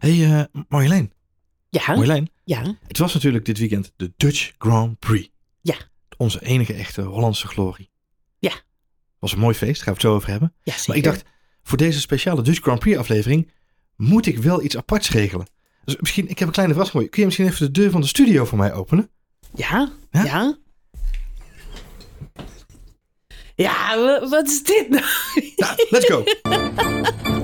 hey, uh, Marjolein. Ja? Marjolein. Ja? Het was natuurlijk dit weekend de Dutch Grand Prix. Ja. Onze enige echte Hollandse glorie. Ja. Was een mooi feest, daar gaan we het zo over hebben. Ja, zeker. Maar ik dacht, voor deze speciale Dutch Grand Prix aflevering moet ik wel iets aparts regelen. Dus misschien, ik heb een kleine verrassing voor je. Kun je misschien even de deur van de studio voor mij openen? Ja? Ja? Ja? Ja, wa- wat is dit nou? Ja, let's go.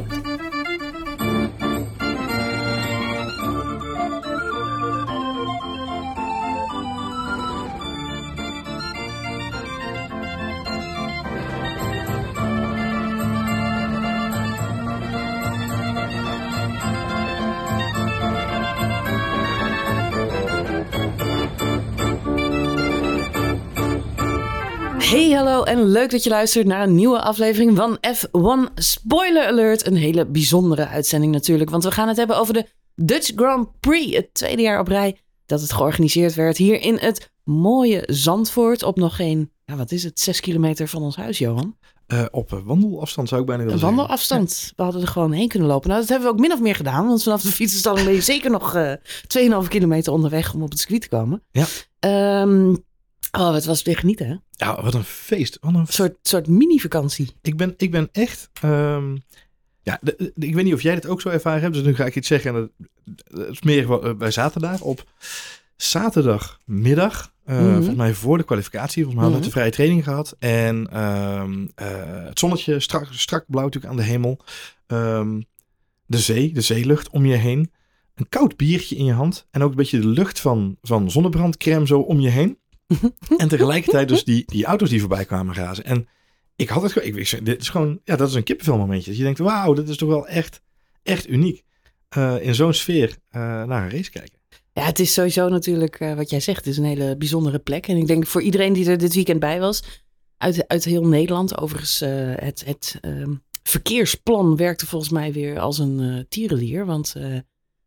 Hey, hallo en leuk dat je luistert naar een nieuwe aflevering van F1 Spoiler Alert. Een hele bijzondere uitzending natuurlijk, want we gaan het hebben over de Dutch Grand Prix. Het tweede jaar op rij dat het georganiseerd werd hier in het mooie Zandvoort op nog geen, ja, wat is het, zes kilometer van ons huis, Johan. Eh, op eh, wandelafstand zou ik bijna willen Een wandelafstand. We hadden er gewoon heen kunnen lopen. Nou, dat hebben we ook min of meer gedaan. Want vanaf de fietsenstalling ben je zeker nog eh 2,5 kilometer onderweg om op het circuit te komen. Ja. Ehm, oh, het was weer genieten, hè? Ja, wat een feest. Wat een soort, soort mini-vakantie. Ik ben, ik ben echt. ehm, ja, de- de- ik weet niet of jij dit ook zo ervaren hebt. Dus nu ga ik iets zeggen. En dat, dat is meer. wel- eh, Wij zaten daar op zaterdagmiddag. Mhm. Volgens mij voor de kwalificatie. Volgens mij hadden we Mhm. de vrije training gehad. En ehm, eh, het zonnetje strak, strak blauw natuurlijk aan de hemel. Ehm, de zee, de zeelucht om je heen. Een koud biertje in je hand. En ook een beetje de lucht van, van zonnebrandcrème zo om je heen. En tegelijkertijd dus die, die auto's die voorbij kwamen razen. En ik had het gewoon, ik wist, dit is gewoon, ja, dat is een kippenvelmomentje. Dat je denkt, wauw, dit is toch wel echt, echt uniek. eh, in zo'n sfeer eh, naar een race kijken. Ja, het is sowieso natuurlijk, eh, wat jij zegt, het is een hele bijzondere plek. En ik denk voor iedereen die er dit weekend bij was, uit, uit heel Nederland. Overigens, het, het ehm, verkeersplan werkte volgens mij weer als een tierenlier. Want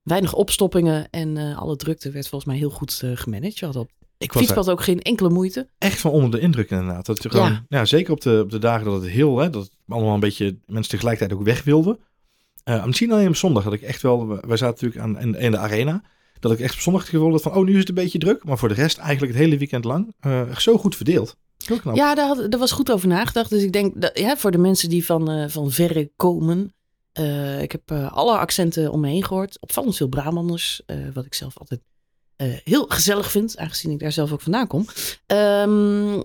weinig opstoppingen en alle drukte werd volgens mij heel goed gemanaged. Je had op Ik fietspad ook geen enkele moeite. echt van onder de indruk inderdaad. Dat je gewoon, Ja. ja. zeker op de, op de dagen dat het heel, hè, dat het allemaal een beetje mensen tegelijkertijd ook weg wilden. Eh, misschien alleen op zondag dat ik echt wel, wij zaten natuurlijk aan, in, in de arena. Dat ik echt op zondag het gevoel had van, oh nu is het een beetje druk. Maar voor de rest eigenlijk het hele weekend lang eh, zo goed verdeeld. Heel knap. Ja, daar, had, daar was goed over nagedacht. Dus ik denk, dat, ja, voor de mensen die van, eh, van verre komen. ik heb alle accenten om me heen gehoord. Opvallend veel Brabanders. wat ik zelf altijd heel gezellig vind. Aangezien ik daar zelf ook vandaan kom. Ehm,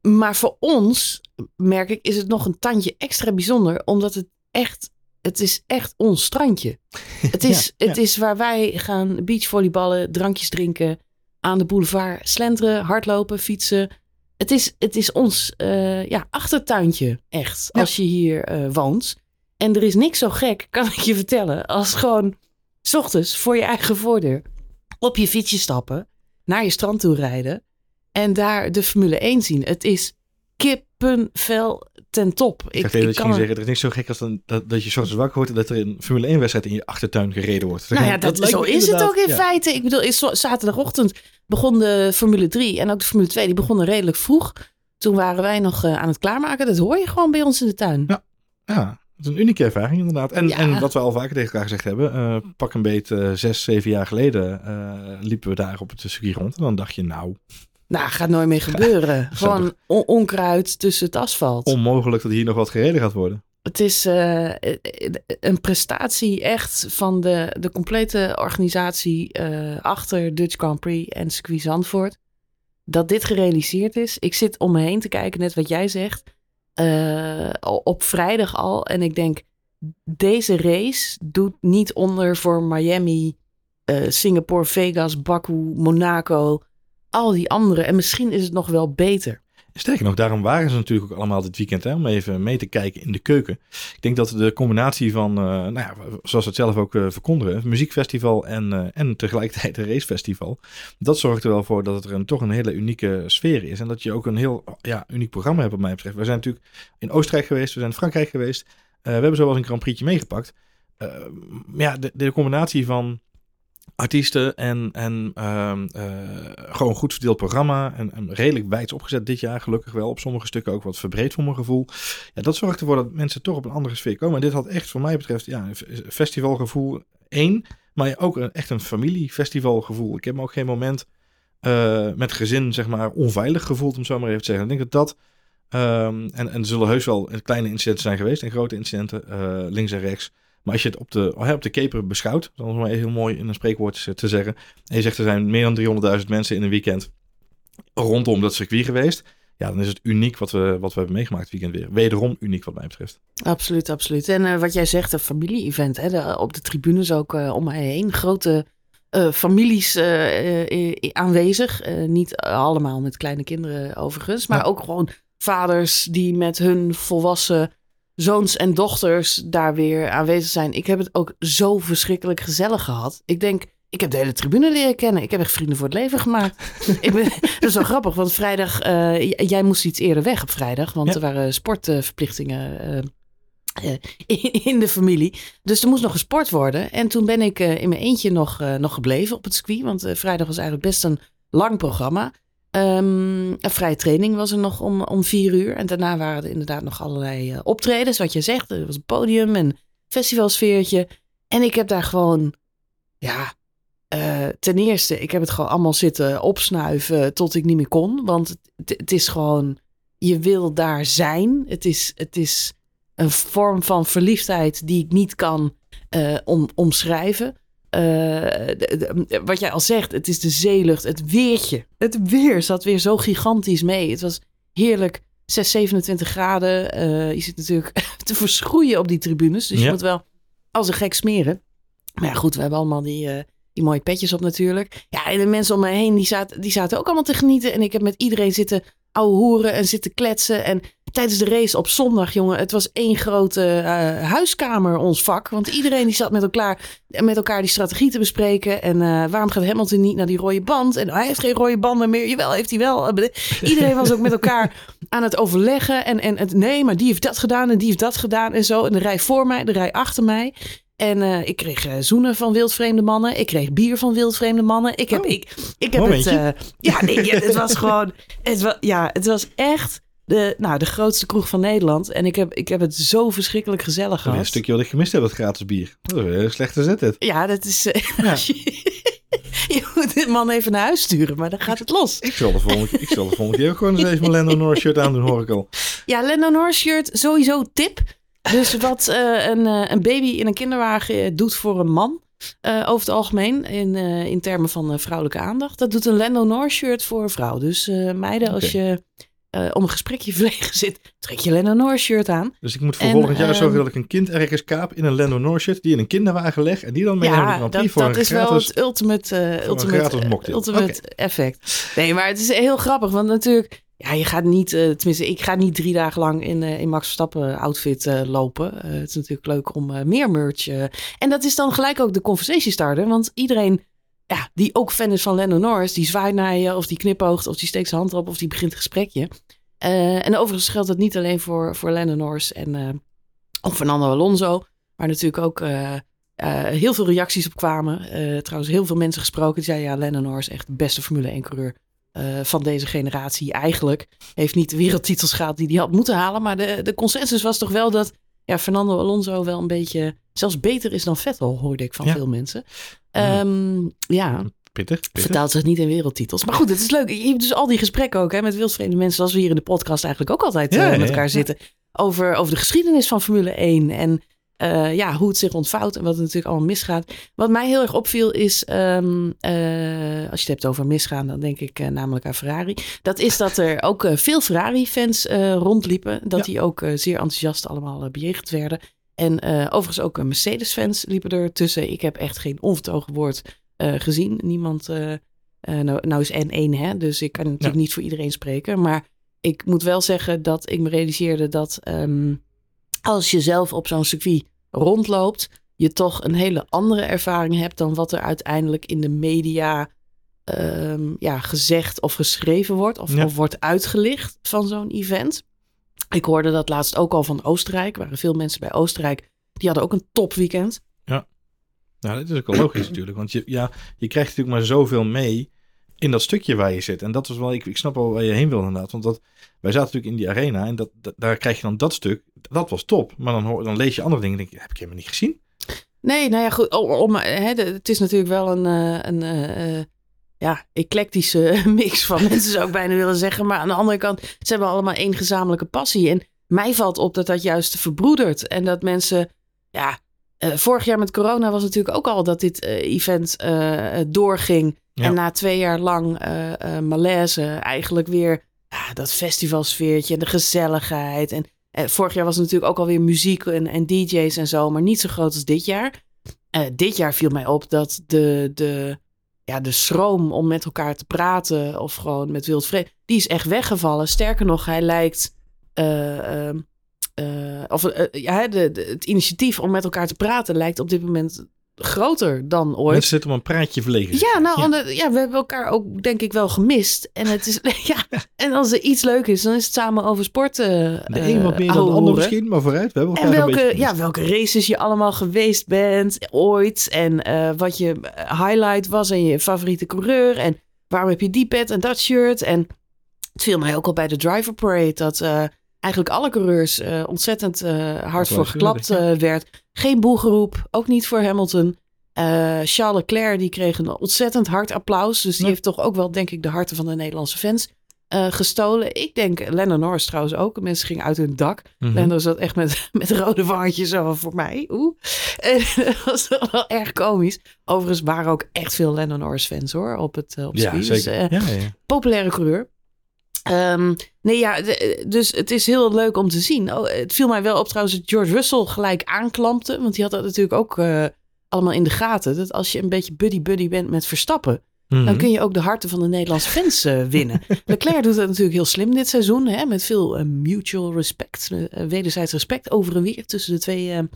maar voor ons, merk ik, is het nog een tandje extra bijzonder. Omdat het echt, het is echt ons strandje. Het is, Ja, het is waar wij gaan beachvolleyballen, drankjes drinken. Aan de boulevard slenteren, hardlopen, fietsen. Het is, het is ons eh, ja, achtertuintje, echt, Ja. als je hier eh, woont. En er is niks zo gek, kan ik je vertellen, als gewoon 's ochtends voor je eigen voordeur op je fietsje stappen, naar je strand toe rijden en daar de Formule 1 zien. Het is kippenvel ten top. Ik even dat je kan er- zeggen, er is niks zo gek als dan, dat, dat je 's ochtends wakker wordt en dat er een Formule 1 wedstrijd in je achtertuin gereden wordt. Nou ja, dat, zo is het ook in ja. feite. Ik bedoel, is zaterdagochtend begon de Formule 3 en ook de Formule 2, die begonnen redelijk vroeg. Toen waren wij nog eh, aan het klaarmaken. Dat hoor je gewoon bij ons in de tuin. Ja. Ja, het is een unieke ervaring inderdaad. En, Ja. en wat we al vaker tegen elkaar gezegd hebben, eh, pak een beet eh, zes, zeven jaar geleden eh, liepen we daar op het circuit rond. En dan dacht je, nou, Nou, gaat nooit meer gebeuren. Gewoon on- onkruid tussen het asfalt. onmogelijk dat hier nog wat gereden gaat worden. Het is een prestatie echt van de, de complete organisatie achter Dutch Grand Prix en Circuit Zandvoort. Dat dit gerealiseerd is. Ik zit om me heen te kijken, net wat jij zegt. Eh, op vrijdag al. En ik denk, deze race doet niet onder voor Miami, eh, Singapore, Vegas, Baku, Monaco. Al die andere. En misschien is het nog wel beter. Sterker nog, daarom waren ze natuurlijk ook allemaal dit weekend, hè, om even mee te kijken in de keuken. Ik denk dat de combinatie van, eh, nou ja, zoals ze het zelf ook eh verkondigen, muziekfestival en, eh, en tegelijkertijd een racefestival. Dat zorgt er wel voor dat het er een, toch een hele unieke sfeer is. En dat je ook een heel ja, uniek programma hebt, wat mij betreft. We zijn natuurlijk in Oostenrijk geweest, we zijn in Frankrijk geweest. We hebben zo wel eens een Grand Prix'tje meegepakt. Ja, de, de combinatie van artiesten en, en ehm, eh, gewoon goed verdeeld programma. En, redelijk wijd opgezet dit jaar, gelukkig wel. Op sommige stukken ook wat verbreed voor mijn gevoel. Ja, dat zorgt ervoor dat mensen toch op een andere sfeer komen. En dit had echt, voor mij betreft, ja, festivalgevoel één, maar ook echt een familiefestivalgevoel. Ik heb me ook geen moment uh, met gezin, zeg maar, onveilig gevoeld, om zo maar even te zeggen. Ik denk dat dat, um, en, en er zullen heus wel kleine incidenten zijn geweest en grote incidenten, links en rechts. Maar als je het op de, op de keper beschouwt, dan is het maar heel mooi in een spreekwoord te zeggen. En je zegt er zijn meer dan 300.000 mensen in een weekend rondom dat circuit geweest. Ja, dan is het uniek wat we, wat we hebben meegemaakt het weekend weer. Wederom uniek wat mij betreft. Absoluut, absoluut. En uh, wat jij zegt, een familie-event. Hè, op de tribunes ook uh, om mij heen. Grote uh, families aanwezig. niet allemaal met kleine kinderen overigens. Maar ja. ook gewoon vaders die met hun volwassen zoons en dochters daar weer aanwezig zijn. Ik heb het ook zo verschrikkelijk gezellig gehad. Ik denk, ik heb de hele tribune leren kennen. Ik heb echt vrienden voor het leven gemaakt. ik ben, dat is wel grappig, want vrijdag, uh, jij moest iets eerder weg op vrijdag, want ja. er waren sportverplichtingen uh, in, in, de familie. Dus er moest nog gesport worden. En toen ben ik in mijn eentje nog, nog gebleven op het circuit, want vrijdag was eigenlijk best een lang programma. Um, een vrije training was er nog om, om vier uur. En daarna waren er inderdaad nog allerlei uh, optredens. Wat je zegt, er was een podium en festivalsfeertje. En ik heb daar gewoon, ja, uh, ten eerste, ik heb het gewoon allemaal zitten opsnuiven tot ik niet meer kon. Want het, het is gewoon, je wil daar zijn. Het is, het is een vorm van verliefdheid die ik niet kan uh, om, omschrijven. Uh, wat jij al zegt, het is de zeelucht, het weertje. Het weer zat weer zo gigantisch mee. Het was heerlijk. 6, 27 graden. Uh, je zit natuurlijk te verschroeien op die tribunes. Dus ja. je moet wel als een gek smeren. Maar ja, goed, we hebben allemaal die, uh, die mooie petjes op natuurlijk. Ja, en de mensen om me heen, die zaten, die zaten ook allemaal te genieten. En ik heb met iedereen zitten ouwe hoeren en zitten kletsen. En tijdens de race op zondag, jongen, het was één grote uh, huiskamer, ons vak. Want iedereen die zat met elkaar, met elkaar die strategie te bespreken. En uh, waarom gaat Hamilton niet naar die rode band? En hij heeft geen rode banden meer. Jawel, heeft hij wel. Iedereen was ook met elkaar aan het overleggen. En, en het, nee, maar die heeft dat gedaan en die heeft dat gedaan en zo. En de rij voor mij, de rij achter mij. En uh, ik kreeg zoenen van wildvreemde mannen. Ik kreeg bier van wildvreemde mannen. Ik heb, oh, ik, ik heb het. Uh, ja, nee, het was gewoon. Het was, ja, het was echt de, nou, de grootste kroeg van Nederland. En ik heb, ik heb het zo verschrikkelijk gezellig gehad. Een stukje wat ik gemist heb, dat gratis bier. Dat is een slechte zet het. Ja, dat is... Ja. je moet dit man even naar huis sturen, maar dan gaat het los. Ik zal de volgende, ik zal de volgende keer ook gewoon eens even mijn Lando Norris shirt aandoen, hoor ik al. Ja, Lando Norris shirt, sowieso tip. Dus wat uh, een, uh, een baby in een kinderwagen doet voor een man... Uh, over het algemeen, in, in termen van vrouwelijke aandacht... dat doet een Lando Norris shirt voor een vrouw. Dus meiden, als je... Uh, om een gesprekje verlegen zit, trek je Lando Norris shirt aan. Dus ik moet voor en, volgend jaar zorgen dat ik een kind ergens kaap in een Lando Norris shirt, die in een kinderwagen leg en die dan mee ja, naar de Grand Prix dat, voor dat is gratis, wel het ultimate, uh, ultimate, ultimate okay. effect. Nee, maar het is heel grappig, want natuurlijk, ja, je gaat niet, tenminste, ik ga niet drie dagen lang in, in Max Verstappen outfit lopen. het is natuurlijk leuk om meer merch. en dat is dan gelijk ook de conversation starter, want iedereen ja, die ook fan is van Lando Norris, die zwaait naar je, of die knipoogt, of die steekt zijn hand op, of die begint een gesprekje. Uh, en overigens geldt dat niet alleen voor, voor Lando Norris en uh, of Fernando Alonso, waar natuurlijk ook uh, heel veel reacties op kwamen. trouwens, heel veel mensen gesproken die zeiden, ja, Lando Norris echt de beste Formule 1 coureur van deze generatie eigenlijk. Heeft niet de wereldtitels gehaald die hij had moeten halen, maar de, de consensus was toch wel dat ja, Fernando Alonso wel een beetje, zelfs beter is dan Vettel, hoorde ik van ja. veel mensen. Um, ja, Pittig, pittig. Vertaalt zich niet in wereldtitels. Maar goed, het is leuk. Je hebt dus al die gesprekken ook hè, met wildvreemde mensen. Zoals we hier in de podcast eigenlijk ook altijd ja, uh, met elkaar ja. zitten. Over, over de geschiedenis van Formule 1. En uh, ja, hoe het zich ontvouwt en wat er natuurlijk allemaal misgaat. Wat mij heel erg opviel is, um, uh, als je het hebt over misgaan, dan denk ik uh, namelijk aan Ferrari. Dat is dat er ook veel Ferrari-fans rondliepen. Dat die ook zeer enthousiast allemaal bejegend werden. En overigens ook Mercedes-fans liepen er tussen. Ik heb echt geen onvertogen woord gezien. Niemand, nou, nou is N1 hè, dus ik kan natuurlijk ja. niet voor iedereen spreken. Maar ik moet wel zeggen dat ik me realiseerde dat um, als je zelf op zo'n circuit rondloopt, je toch een hele andere ervaring hebt dan wat er uiteindelijk in de media um, ja, gezegd of geschreven wordt of, ja. of wordt uitgelicht van zo'n event. Ik hoorde dat laatst ook al van Oostenrijk. Er waren veel mensen bij Oostenrijk. Die hadden ook een topweekend. Ja. Nou, dat is ook wel logisch natuurlijk. Want je, ja, je krijgt natuurlijk maar zoveel mee in dat stukje waar je zit. En dat is wel, ik, ik snap wel waar je heen wil inderdaad. Want dat, wij zaten natuurlijk in die arena en dat, dat daar krijg je dan dat stuk. Dat was top. Maar dan, hoor, dan lees je andere dingen en denk je, heb ik helemaal niet gezien. Nee, nou ja, goed. Om, om, hè, de- het is natuurlijk wel een, eh, een eh, eh, ja, eclectische mix van mensen, zou ik bijna willen zeggen. Maar aan de andere kant, ze hebben allemaal één gezamenlijke passie. En mij valt op dat dat juist verbroedert. En dat mensen, ja, vorig jaar met corona was natuurlijk ook al dat dit event doorging. Ja. En na twee jaar lang malaise eigenlijk weer ja, dat festivalsfeertje en de gezelligheid. En vorig jaar was natuurlijk ook alweer muziek en, en DJ's en zo, maar niet zo groot als dit jaar. Eh, dit jaar viel mij op dat de, de, ja, de schroom om met elkaar te praten of gewoon met wild die is echt weggevallen. Sterker nog, hij lijkt. eh, ehm, eh, of eh, ja, de- het initiatief om met elkaar te praten lijkt op dit moment groter dan ooit. Mensen zitten om een praatje verlegen. Ja, nou, Ja. ander- ja, we hebben elkaar ook denk ik wel gemist. En, het is, ja, en als er iets leuk is, dan is het samen over sport. eh, De eh, een wat meer dan de ander misschien, maar vooruit. We hebben elkaar En een beetje welke, ja, welke races je allemaal geweest bent ooit. En eh, wat je highlight was en je favoriete coureur. En waarom heb je die pet en dat shirt. En het viel mij ook al bij de Driver Parade dat eh, eigenlijk alle coureurs eh, ontzettend eh, hard voor geklapt eh, werd. Geen boegeroep, ook niet voor Hamilton. Eh, Charles Leclerc die kreeg een ontzettend hard applaus. Dus die Ja. heeft toch ook wel, denk ik, de harten van de Nederlandse fans eh, gestolen. Ik denk Lennon Norris trouwens ook. Mensen gingen uit hun dak. Mhm. Lando zat echt met, met rode wangetjes zo voor mij. Oeh. En dat was toch wel erg komisch. Overigens waren ook echt veel Lennon Norris fans hoor. Op het op Ja, circuit. Dus, eh, ja. populaire coureur. Ehm, nee, ja, dus het is heel leuk om te zien. Oh, het viel mij wel op trouwens dat George Russell gelijk aanklampte. Want die had dat natuurlijk ook eh, allemaal in de gaten. Dat als je een beetje buddy-buddy bent met Verstappen... dan Mhm. kun je ook de harten van de Nederlandse fans eh, winnen. Leclerc doet dat natuurlijk heel slim dit seizoen. Hè, met veel eh, mutual respect, wederzijds respect over en weer tussen de twee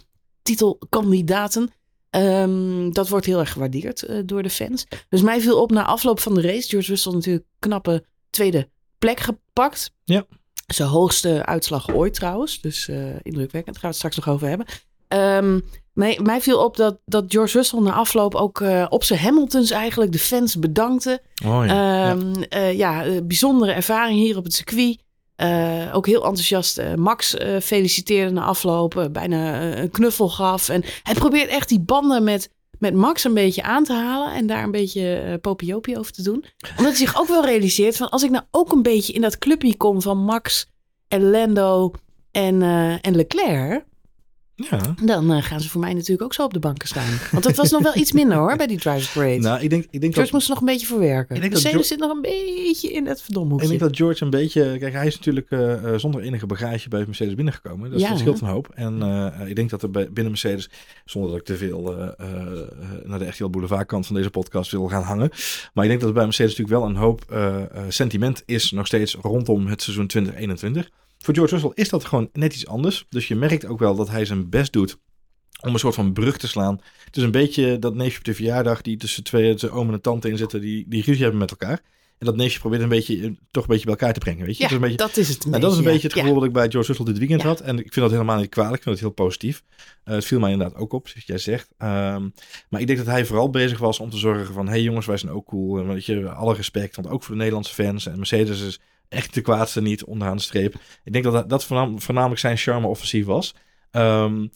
titelkandidaten. Ehm, dat wordt heel erg gewaardeerd door de fans. Dus mij viel op na afloop van de race. George Russell natuurlijk knappe tweede plek gepakt. Ja. Zijn hoogste uitslag ooit trouwens. Dus eh, indrukwekkend. Daar gaan we het straks nog over hebben. Ehm, mij, mij viel op dat, dat George Russell na afloop ook eh, op zijn Hamiltons eigenlijk de fans bedankte. Oh, ja. ja. Ehm, eh, ja, bijzondere ervaring hier op het circuit. Ook heel enthousiast. Max feliciteerde na afloop. bijna een knuffel gaf. En hij probeert echt die banden met, met Max een beetje aan te halen. En daar een beetje eh popiopie over te doen. Omdat hij zich ook wel realiseert van... als ik nou ook een beetje in dat clubje kom van Max en Lando en, eh, en Leclerc... ja. dan eh, gaan ze voor mij natuurlijk ook zo op de banken staan. Want dat was nog wel iets minder hoor bij die Drivers Parade. Nou, ik denk, ik denk George dat moest er nog een beetje verwerken. Ik denk dat Mercedes George- zit nog een beetje in het verdomhoekje. Ik denk dat George een beetje... Kijk, hij is natuurlijk eh, eh, zonder enige bagage bij Mercedes binnengekomen. Dus Ja. dat scheelt een hoop. En ik denk dat er bij, binnen Mercedes, zonder dat ik te veel naar de RTL Boulevard kant van deze podcast wil gaan hangen. Maar ik denk dat er bij Mercedes natuurlijk wel een hoop sentiment is nog steeds rondom het seizoen 2021. Voor George Russell is dat gewoon net iets anders. Dus je merkt ook wel dat hij zijn best doet om een soort van brug te slaan. Het is een beetje dat neefje op de verjaardag die tussen twee zijn oom en een tante in zitten die, die ruzie hebben met elkaar. En dat neefje probeert een beetje, eh, toch een beetje bij elkaar te brengen, weet je? ja, Het is een beetje, dat is het. nou, dat is een beetje het ja. gevoel wat ik bij George Russell dit weekend Ja. had. En ik vind dat helemaal niet kwalijk. Ik vind het heel positief. Eh, het viel mij inderdaad ook op, zoals jij zegt. Ehm, maar ik denk dat hij vooral bezig was om te zorgen van... hey jongens, wij zijn ook cool. En weet je, alle respect, want ook voor de Nederlandse fans. En Mercedes is echt de kwaadste niet onderaan de streep. Ik denk dat dat, dat voornam- voornamelijk zijn charme-offensief was. Ehm,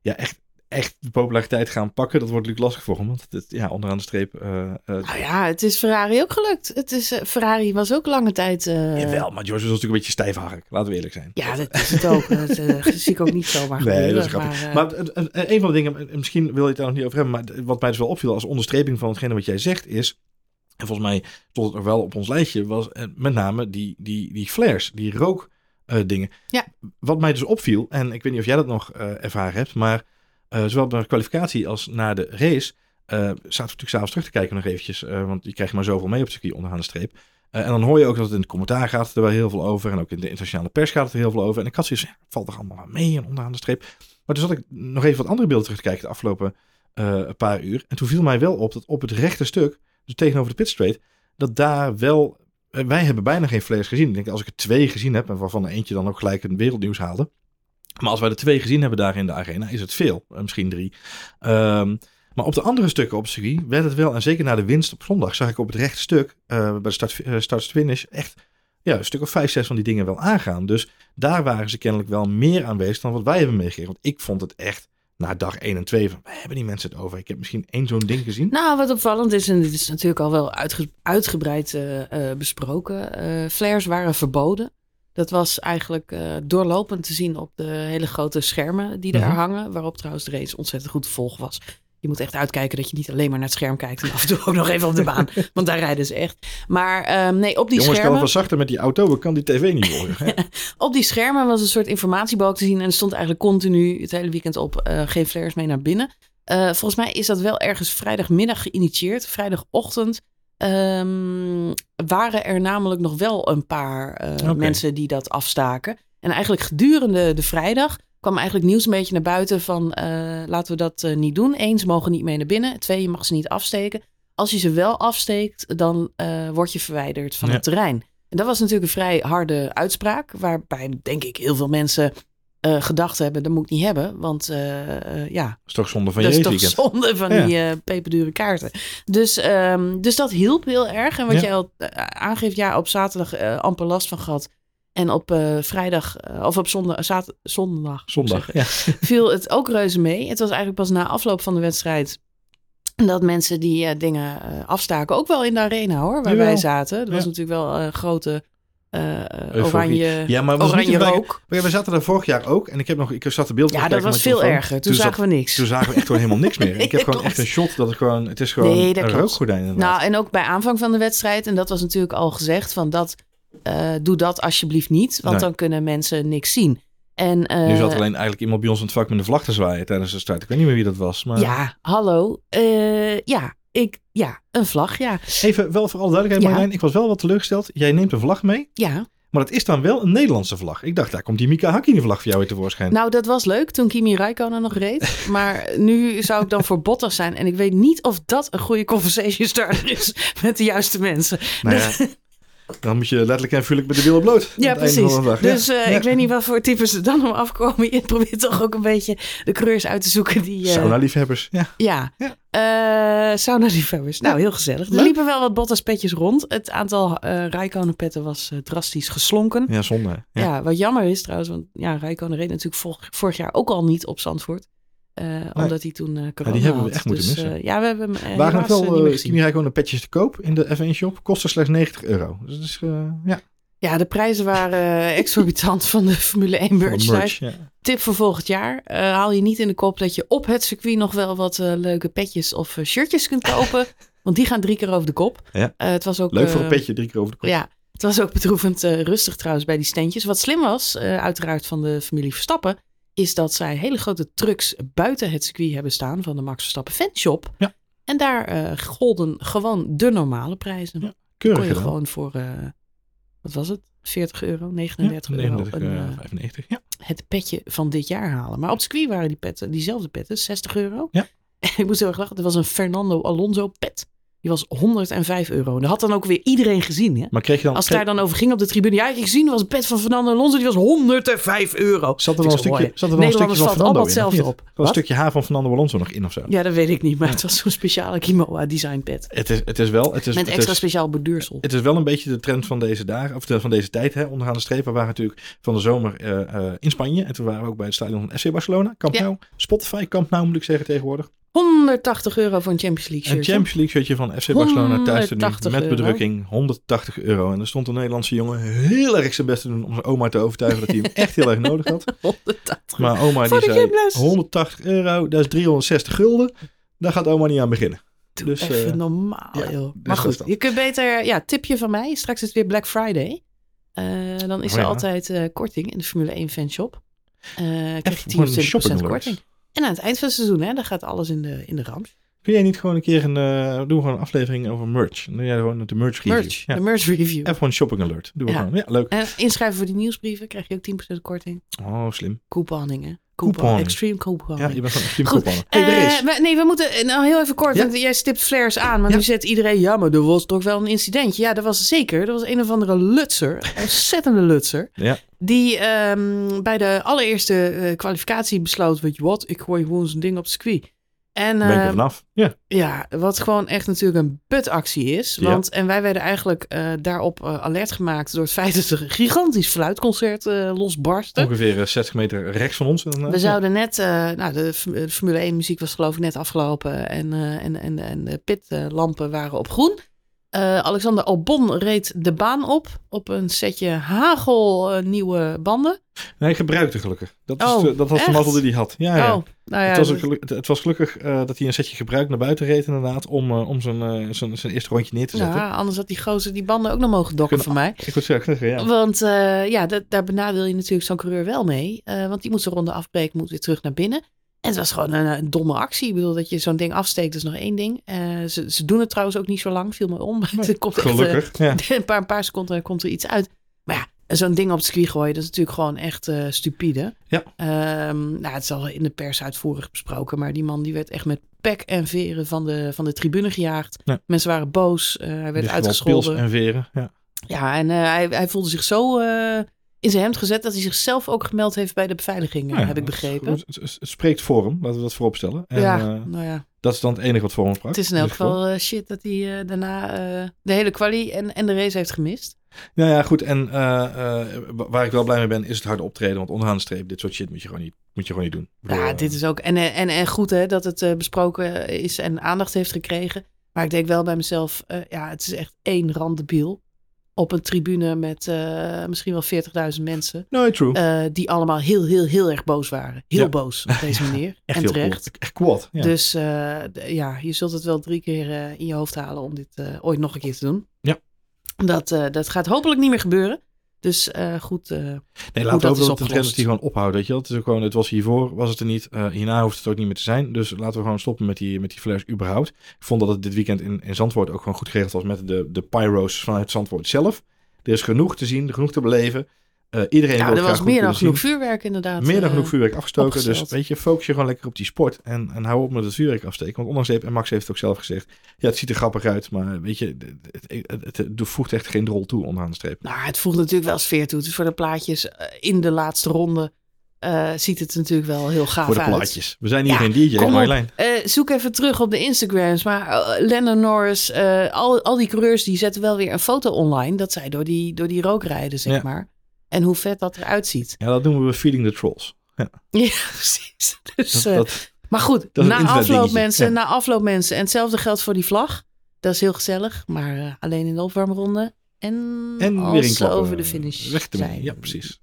ja, echt, echt de populariteit gaan pakken, dat wordt natuurlijk lastig voor hem. Want het, ja, onderaan de streep... eh, Nou ja, het is Ferrari ook gelukt. Het is, eh, Ferrari was ook lange tijd... Jawel, maar George was natuurlijk een beetje stijfharig. Laten we eerlijk zijn. Ja, dat is het ook. Dat zie ik ook niet zomaar Nee, gebeuren. dat is grappig. maar, Maar een, een- van de dingen, en misschien wil je het daar nog niet over hebben, maar wat mij dus wel opviel als onderstreping van hetgene wat jij zegt is, en volgens mij stond het nog wel op ons lijstje, was met name die, die, die flares, die rook eh, dingen. Ja. Wat mij dus opviel, en ik weet niet of jij dat nog eh, ervaren hebt, maar eh, zowel bij de kwalificatie als na de race, zaten we natuurlijk s'avonds terug te kijken nog eventjes, want je krijgt maar zoveel mee op het circuit onderaan de streep. En dan hoor je ook dat het in het commentaar gaat er wel heel veel over. En ook in de internationale pers gaat het er heel veel over. En ik had zoiets, ja, valt toch allemaal mee en onderaan de streep. Maar toen zat ik nog even wat andere beelden terug te kijken de afgelopen paar uur. En toen viel mij wel op dat op het rechte stuk, dus tegenover de pitstraight, dat daar wel... eh, wij hebben bijna geen flares gezien. Ik denk als ik er twee gezien heb, en waarvan eentje dan ook gelijk een wereldnieuws haalde. Maar als wij er twee gezien hebben daar in de arena, is het veel. Eh, misschien drie. Ehm, maar op de andere stukken op circuit werd het wel, en zeker na de winst op zondag, zag ik op het rechte stuk, eh, bij de start, start-finish, echt ja, een stuk of vijf, zes van die dingen wel aangaan. Dus daar waren ze kennelijk wel meer aanwezig dan wat wij hebben meegegeven. Want ik vond het echt na dag 1 en 2 van, waar hebben die mensen het over? Ik heb misschien één zo'n ding gezien. Nou, wat opvallend is, en dit is natuurlijk al wel uitge- uitgebreid eh, eh, besproken, eh, flares waren verboden. Dat was eigenlijk eh, doorlopend te zien op de hele grote schermen die daar Mhm. hangen, waarop trouwens de race ontzettend goed te volgen was. Je moet echt uitkijken dat je niet alleen maar naar het scherm kijkt en af en toe ook nog even op de baan, want daar rijden ze echt. Maar ehm, nee, op die Jongens, kan schermen... wat zachter met die auto, ik kan die tv niet hè? Op die schermen was een soort informatiebalk te zien. En er stond eigenlijk continu het hele weekend op eh, geen flares mee naar binnen. Eh, volgens mij is dat wel ergens vrijdagmiddag geïnitieerd. Vrijdagochtend ehm, waren er namelijk nog wel een paar eh, mensen die dat afstaken. En eigenlijk gedurende de vrijdag kwam eigenlijk nieuws een beetje naar buiten van eh, laten we dat eh, niet doen. Ze mogen niet mee naar binnen. Twee, je mag ze niet afsteken. Als je ze wel afsteekt, dan eh, word je verwijderd van Ja. het terrein. En dat was natuurlijk een vrij harde uitspraak, waarbij denk ik heel veel mensen gedacht hebben, dat moet ik niet hebben, want ja, Dat is toch zonde van dat je is toch zonde van Ja. die peperdure kaarten. Dus, ehm, dus dat hielp heel erg. En wat Ja. jij al aangeeft, ja, op zaterdag amper last van gehad. En op eh, vrijdag, eh, of op zondag, zat, zondag, moet ik Zondag, zeggen, ja. viel het ook reuze mee. Het was eigenlijk pas na afloop van de wedstrijd dat mensen die eh, dingen eh, afstaken. Ook wel in de arena hoor, waar Jawel. wij zaten. Er was natuurlijk wel een grote eh, Euforie. oranje, Ja, maar oranje rook. Maar we zaten daar vorig jaar ook. En ik heb nog, ik zat de beeld Ja, dat was veel erger. Toen, zagen we niks. Toen zagen we echt gewoon helemaal niks meer. Ik heb dat gewoon echt een shot dat het gewoon, het is gewoon Nee, dat een klopt. rookgordijn. inderdaad. Nou, en ook bij aanvang van de wedstrijd, en dat was natuurlijk al gezegd, van dat, eh, doe dat alsjeblieft niet, want Nee. dan kunnen mensen niks zien. En, eh, nu zat alleen eigenlijk iemand bij ons in het vak met een vlag te zwaaien tijdens de start. Ik weet niet meer wie dat was. Maar Ja, hallo. Eh, ja, ik, ja, een vlag, ja. even wel voor alle duidelijkheid, Ja. Marjolein. Ik was wel wat teleurgesteld. Jij neemt een vlag mee, Ja, maar het is dan wel een Nederlandse vlag. Ik dacht, daar komt die Mika Hakkinen vlag voor jou weer tevoorschijn. nou dat was leuk toen Kimi Räikkönen nog reed. maar nu zou ik dan voor Bottas zijn. En ik weet niet of dat een goede conversation starter is met de juiste mensen. Nou ja, dan moet je letterlijk en vuurlijk met de wielen bloot. Ja, precies. Dus eh, Ja. ik weet niet wat voor types er dan om afkomen. Je probeert toch ook een beetje de coureurs uit te zoeken die... eh, Sauna-liefhebbers. Ja. Ja, Ja. Eh, sauna-liefhebbers. Nou, heel gezellig. Er liepen wel wat Bottas-petjes rond. Het aantal eh Rijkonen-petten was eh, drastisch geslonken. Ja. ja, zonde. Ja. wat jammer is trouwens, want ja, Rijkonen reed natuurlijk vorig, vorig jaar ook al niet op Zandvoort. Eh, Omdat hij toen eh corona die hebben we had. echt moeten Dus, missen. eh, ja, we hebben hem Waren helaas, eh, wel niet meer. Kimi Räikkönen petjes te koop in de F1 shop. Kostte slechts 90 euro. Dus ja, Ja, de prijzen waren exorbitant van de Formule 1 voor merch. merch. Ja. Tip voor volgend jaar. haal je niet in de kop dat je op het circuit nog wel wat leuke petjes of shirtjes kunt kopen. want die gaan drie keer over de kop. Ja. Het was ook, Leuk voor een petje, drie keer over de kop. Ja, het was ook bedroevend rustig trouwens bij die standjes. Wat slim was, uiteraard van de familie Verstappen, is dat zij hele grote trucks buiten het circuit hebben staan van de Max Verstappen fanshop. Ja. En daar eh, golden gewoon de normale prijzen. Ja, Kon je gewoon voor, eh, wat was het? 40 euro, Ja, 39 euro. 39, een, eh, 95. Ja. het petje van dit jaar halen. Maar op het circuit waren die petten, diezelfde petten, 60 euro. Ja. En ik moest heel erg lachen. Er was een Fernando Alonso pet. Die was 105 euro. En dat had dan ook weer iedereen gezien. Hè? Maar kreeg je dan... Als het daar dan over ging op de tribune. Ja, ik gezien, was een pet van Fernando Alonso. Die was 105 euro. Zat er wel een stukje, zat er wel een stukje van Fernando hetzelfde op. Er was een stukje haar van Fernando Alonso nog in of zo. Ja, dat weet ik niet. Maar het was zo'n speciale Kimoa design pet. Het, is, het is wel... Het is, Met het extra is, speciaal borduursel. het is wel een beetje de trend van deze dagen, of de, van deze tijd, hè, onderaan de streep. We waren natuurlijk van de zomer eh, eh, in Spanje. En toen waren we ook bij het stadion van FC Barcelona. Camp Ja. Nou. Spotify Camp Nou moet ik zeggen tegenwoordig. 180 euro voor een Champions League Een shirtje. Champions League shirtje van FC Barcelona thuis te 180 met bedrukking 180 euro. En er stond een Nederlandse jongen heel erg zijn best te doen om zijn oma te overtuigen dat hij hem echt heel erg nodig had. 180 Maar oma die zei gymles. 180 euro, dat is 360 gulden. Daar gaat oma niet aan beginnen. Doe Dus, even eh, normaal, ja, joh. dus Maar goed, je kunt beter... Ja, tipje van mij. Straks is het weer Black Friday. Eh, dan is Oh er ja. altijd eh, korting in de Formule 1 fanshop. Krijg je een 10% shopping alert. En aan het eind van het seizoen, hè, dan gaat alles in de, in de rams. Kun jij niet gewoon een keer een, eh doe gewoon een aflevering over merch? Dan doe jij gewoon de merch review. Merch, Ja. de merch review. Even gewoon shopping alert. Doe we Ja. gewoon. Ja, leuk. En inschrijven voor die nieuwsbrieven krijg je ook 10% korting. Oh, slim. Couponing, hè? Couponing. Coupon. Extreme couponing. Ja, je bent van team Goed. Hey, Eh, we- nee, we moeten eh, nou heel even kort, Ja. want jij stipt flares aan, maar Ja. nu zet iedereen, ja, maar er was toch wel een incidentje. Ja, dat was zeker. Er was een of andere lutser, ontzettende lutser, Ja. die ehm, bij de allereerste eh, kwalificatie besloot, weet je wat, ik gooi gewoon zo'n ding op het circuit. En ben ik er eh, vanaf. Ja. ja, wat gewoon echt natuurlijk een putactie is. Ja. Want, En wij werden eigenlijk eh, daarop eh, alert gemaakt door het feit dat er een gigantisch fluitconcert eh, losbarstte. Ongeveer eh, 60 meter rechts van ons. We zouden net, nou, de, Formule 1 muziek was geloof ik net afgelopen en, en, en, en de pitlampen waren op groen. Alexander Albon reed de baan op, op een setje hagel eh, nieuwe banden. Nee, ik gebruikte gelukkig. Dat, is Oh, de- dat was de echt? mazzel die hij had. Ja, ja. Oh, nou ja. het, was dat- geluk- het, was gelukkig eh, dat hij een setje gebruikt naar buiten reed inderdaad. Om, eh, om zijn, eh, zijn, zijn eerste rondje neer te zetten. ja, anders had die gozer die banden ook nog mogen dokken voor mij. Ik moet zeggen, ja. Want ja, dat, daar benadeel je natuurlijk zo'n coureur wel mee. Want die moet zijn ronde afbreken, moet weer terug naar binnen. En het was gewoon een, een domme actie. Ik bedoel, dat je zo'n ding afsteekt, is nog één ding. Ze, ze doen het trouwens ook niet zo lang, viel me om. Nee, komt echt, Gelukkig, ja. een, paar, een paar seconden komt er iets uit. Maar ja, zo'n ding op het circuit gooien, dat is natuurlijk gewoon echt eh, stupide. Ja. Ehm, nou, het is al in de pers uitvoerig besproken. Maar die man die werd echt met pek en veren van de, van de tribune gejaagd. Ja. Mensen waren boos. eh, hij werd uitgescholden. En veren, ja. Ja, en eh, hij, hij voelde zich zo in zijn hemd gezet dat hij zichzelf ook gemeld heeft bij de beveiliging, eh, Nou ja, heb ik begrepen. Het, het- het spreekt voor hem, laten we dat voorop stellen. En, ja, eh, nou ja, dat is dan het enige wat voor hem sprak. het is in elk geval. eh, shit dat hij eh, daarna eh, de hele kwalie en, en de race heeft gemist. Nou ja, goed. En eh, eh, wa- waar ik wel blij mee ben, is het harde optreden. Want onderaan de streep, dit soort shit moet je gewoon niet, moet je gewoon niet doen. Bedoel, Ja, eh, dit is ook. En, eh, en, en goed hè, dat het eh, besproken is en aandacht heeft gekregen. Maar ik denk wel bij mezelf, eh, ja, het is echt één randebiel. Op een tribune met eh, misschien wel 40.000 mensen. No, true. eh, die allemaal heel, heel, heel erg boos waren. Heel Ja. boos op deze manier. Echt en terecht. Echt. Ja. Dus eh, ja, je zult het wel drie keer in je hoofd halen om dit ooit nog een keer te doen. Ja. Dat, dat gaat hopelijk niet meer gebeuren. Dus eh, goed. eh, nee, laten we dat ook is dat het een trend is opgelost. die gewoon ophoudt. Weet je wel? Het, is ook gewoon, het was hiervoor, was het er niet. Eh, hierna hoeft het ook niet meer te zijn. Dus laten we gewoon stoppen met die, met die flares überhaupt. Ik vond dat het dit weekend in, in Zandvoort ook gewoon goed geregeld was met de, de pyro's vanuit Zandvoort zelf. Er is genoeg te zien, genoeg te beleven. Eh, iedereen ja, wil er was meer dan genoeg vuurwerk inderdaad. Meer dan eh, genoeg vuurwerk afgestoken. Dus weet je, focus je gewoon lekker op die sport. En, en hou op met het vuurwerk afsteken. Want ondanks heeft, en Max heeft het ook zelf gezegd. Ja, het ziet er grappig uit. Maar weet je, het, het, het, het voegt echt geen rol toe onderaan de streep. Nou, het voegt natuurlijk wel sfeer toe. Dus voor de plaatjes eh, in de laatste ronde ziet het natuurlijk wel heel gaaf Voor de uit. plaatjes. We zijn hier Ja, geen DJ. Marjolein. Eh, zoek even terug op de Instagrams. Maar eh, Lennon Norris, al, al die coureurs die zetten wel weer een foto online. Dat zij door die, door die rook rijden, zeg Ja. maar. En hoe vet dat eruit ziet. Ja, dat noemen we Feeding the Trolls. Ja, Ja, precies. Dus, dat, eh, dat, maar goed, na afloop mensen, Ja. na afloop mensen. En hetzelfde geldt voor die vlag. Dat is heel gezellig, maar eh, alleen in de opwarmronde. En, en als weer ze over de finish Weg ermee. zijn. Ja, precies.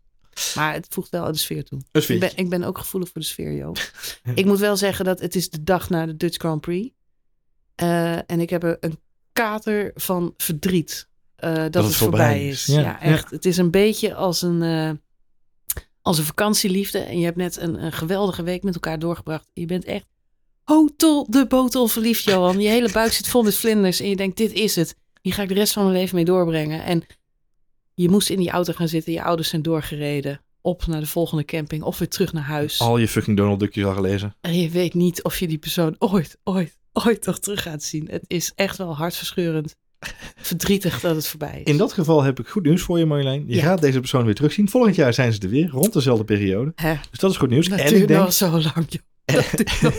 Maar het voegt wel de sfeer toe. Ik ben, ik ben ook gevoelig voor de sfeer, Jo. ik moet wel zeggen dat het is de dag na de Dutch Grand Prix. Eh, en ik heb er een kater van verdriet eh, dat, het voorbij is. Ja, Ja, echt. Het is een beetje als een, eh, als een vakantieliefde. En je hebt net een, een geweldige week met elkaar doorgebracht. Je bent echt hotel de botel verliefd, Johan. Je hele buik zit vol met vlinders. En je denkt, dit is het. Hier ga ik de rest van mijn leven mee doorbrengen. En je moest in die auto gaan zitten. Je ouders zijn doorgereden. Op naar de volgende camping. Of weer terug naar huis. Al je fucking Donald Duckjes al gelezen. En je weet niet of je die persoon ooit, ooit, ooit nog terug gaat zien. Het is echt wel hartverscheurend. Verdrietig dat het voorbij is. In dat geval heb ik goed nieuws voor je, Marjolein. Je Ja. gaat deze persoon weer terugzien. Volgend jaar zijn ze er weer, rond dezelfde periode. Hè, Dus dat is goed nieuws. dat En ik, denk, nog zo lang, joh.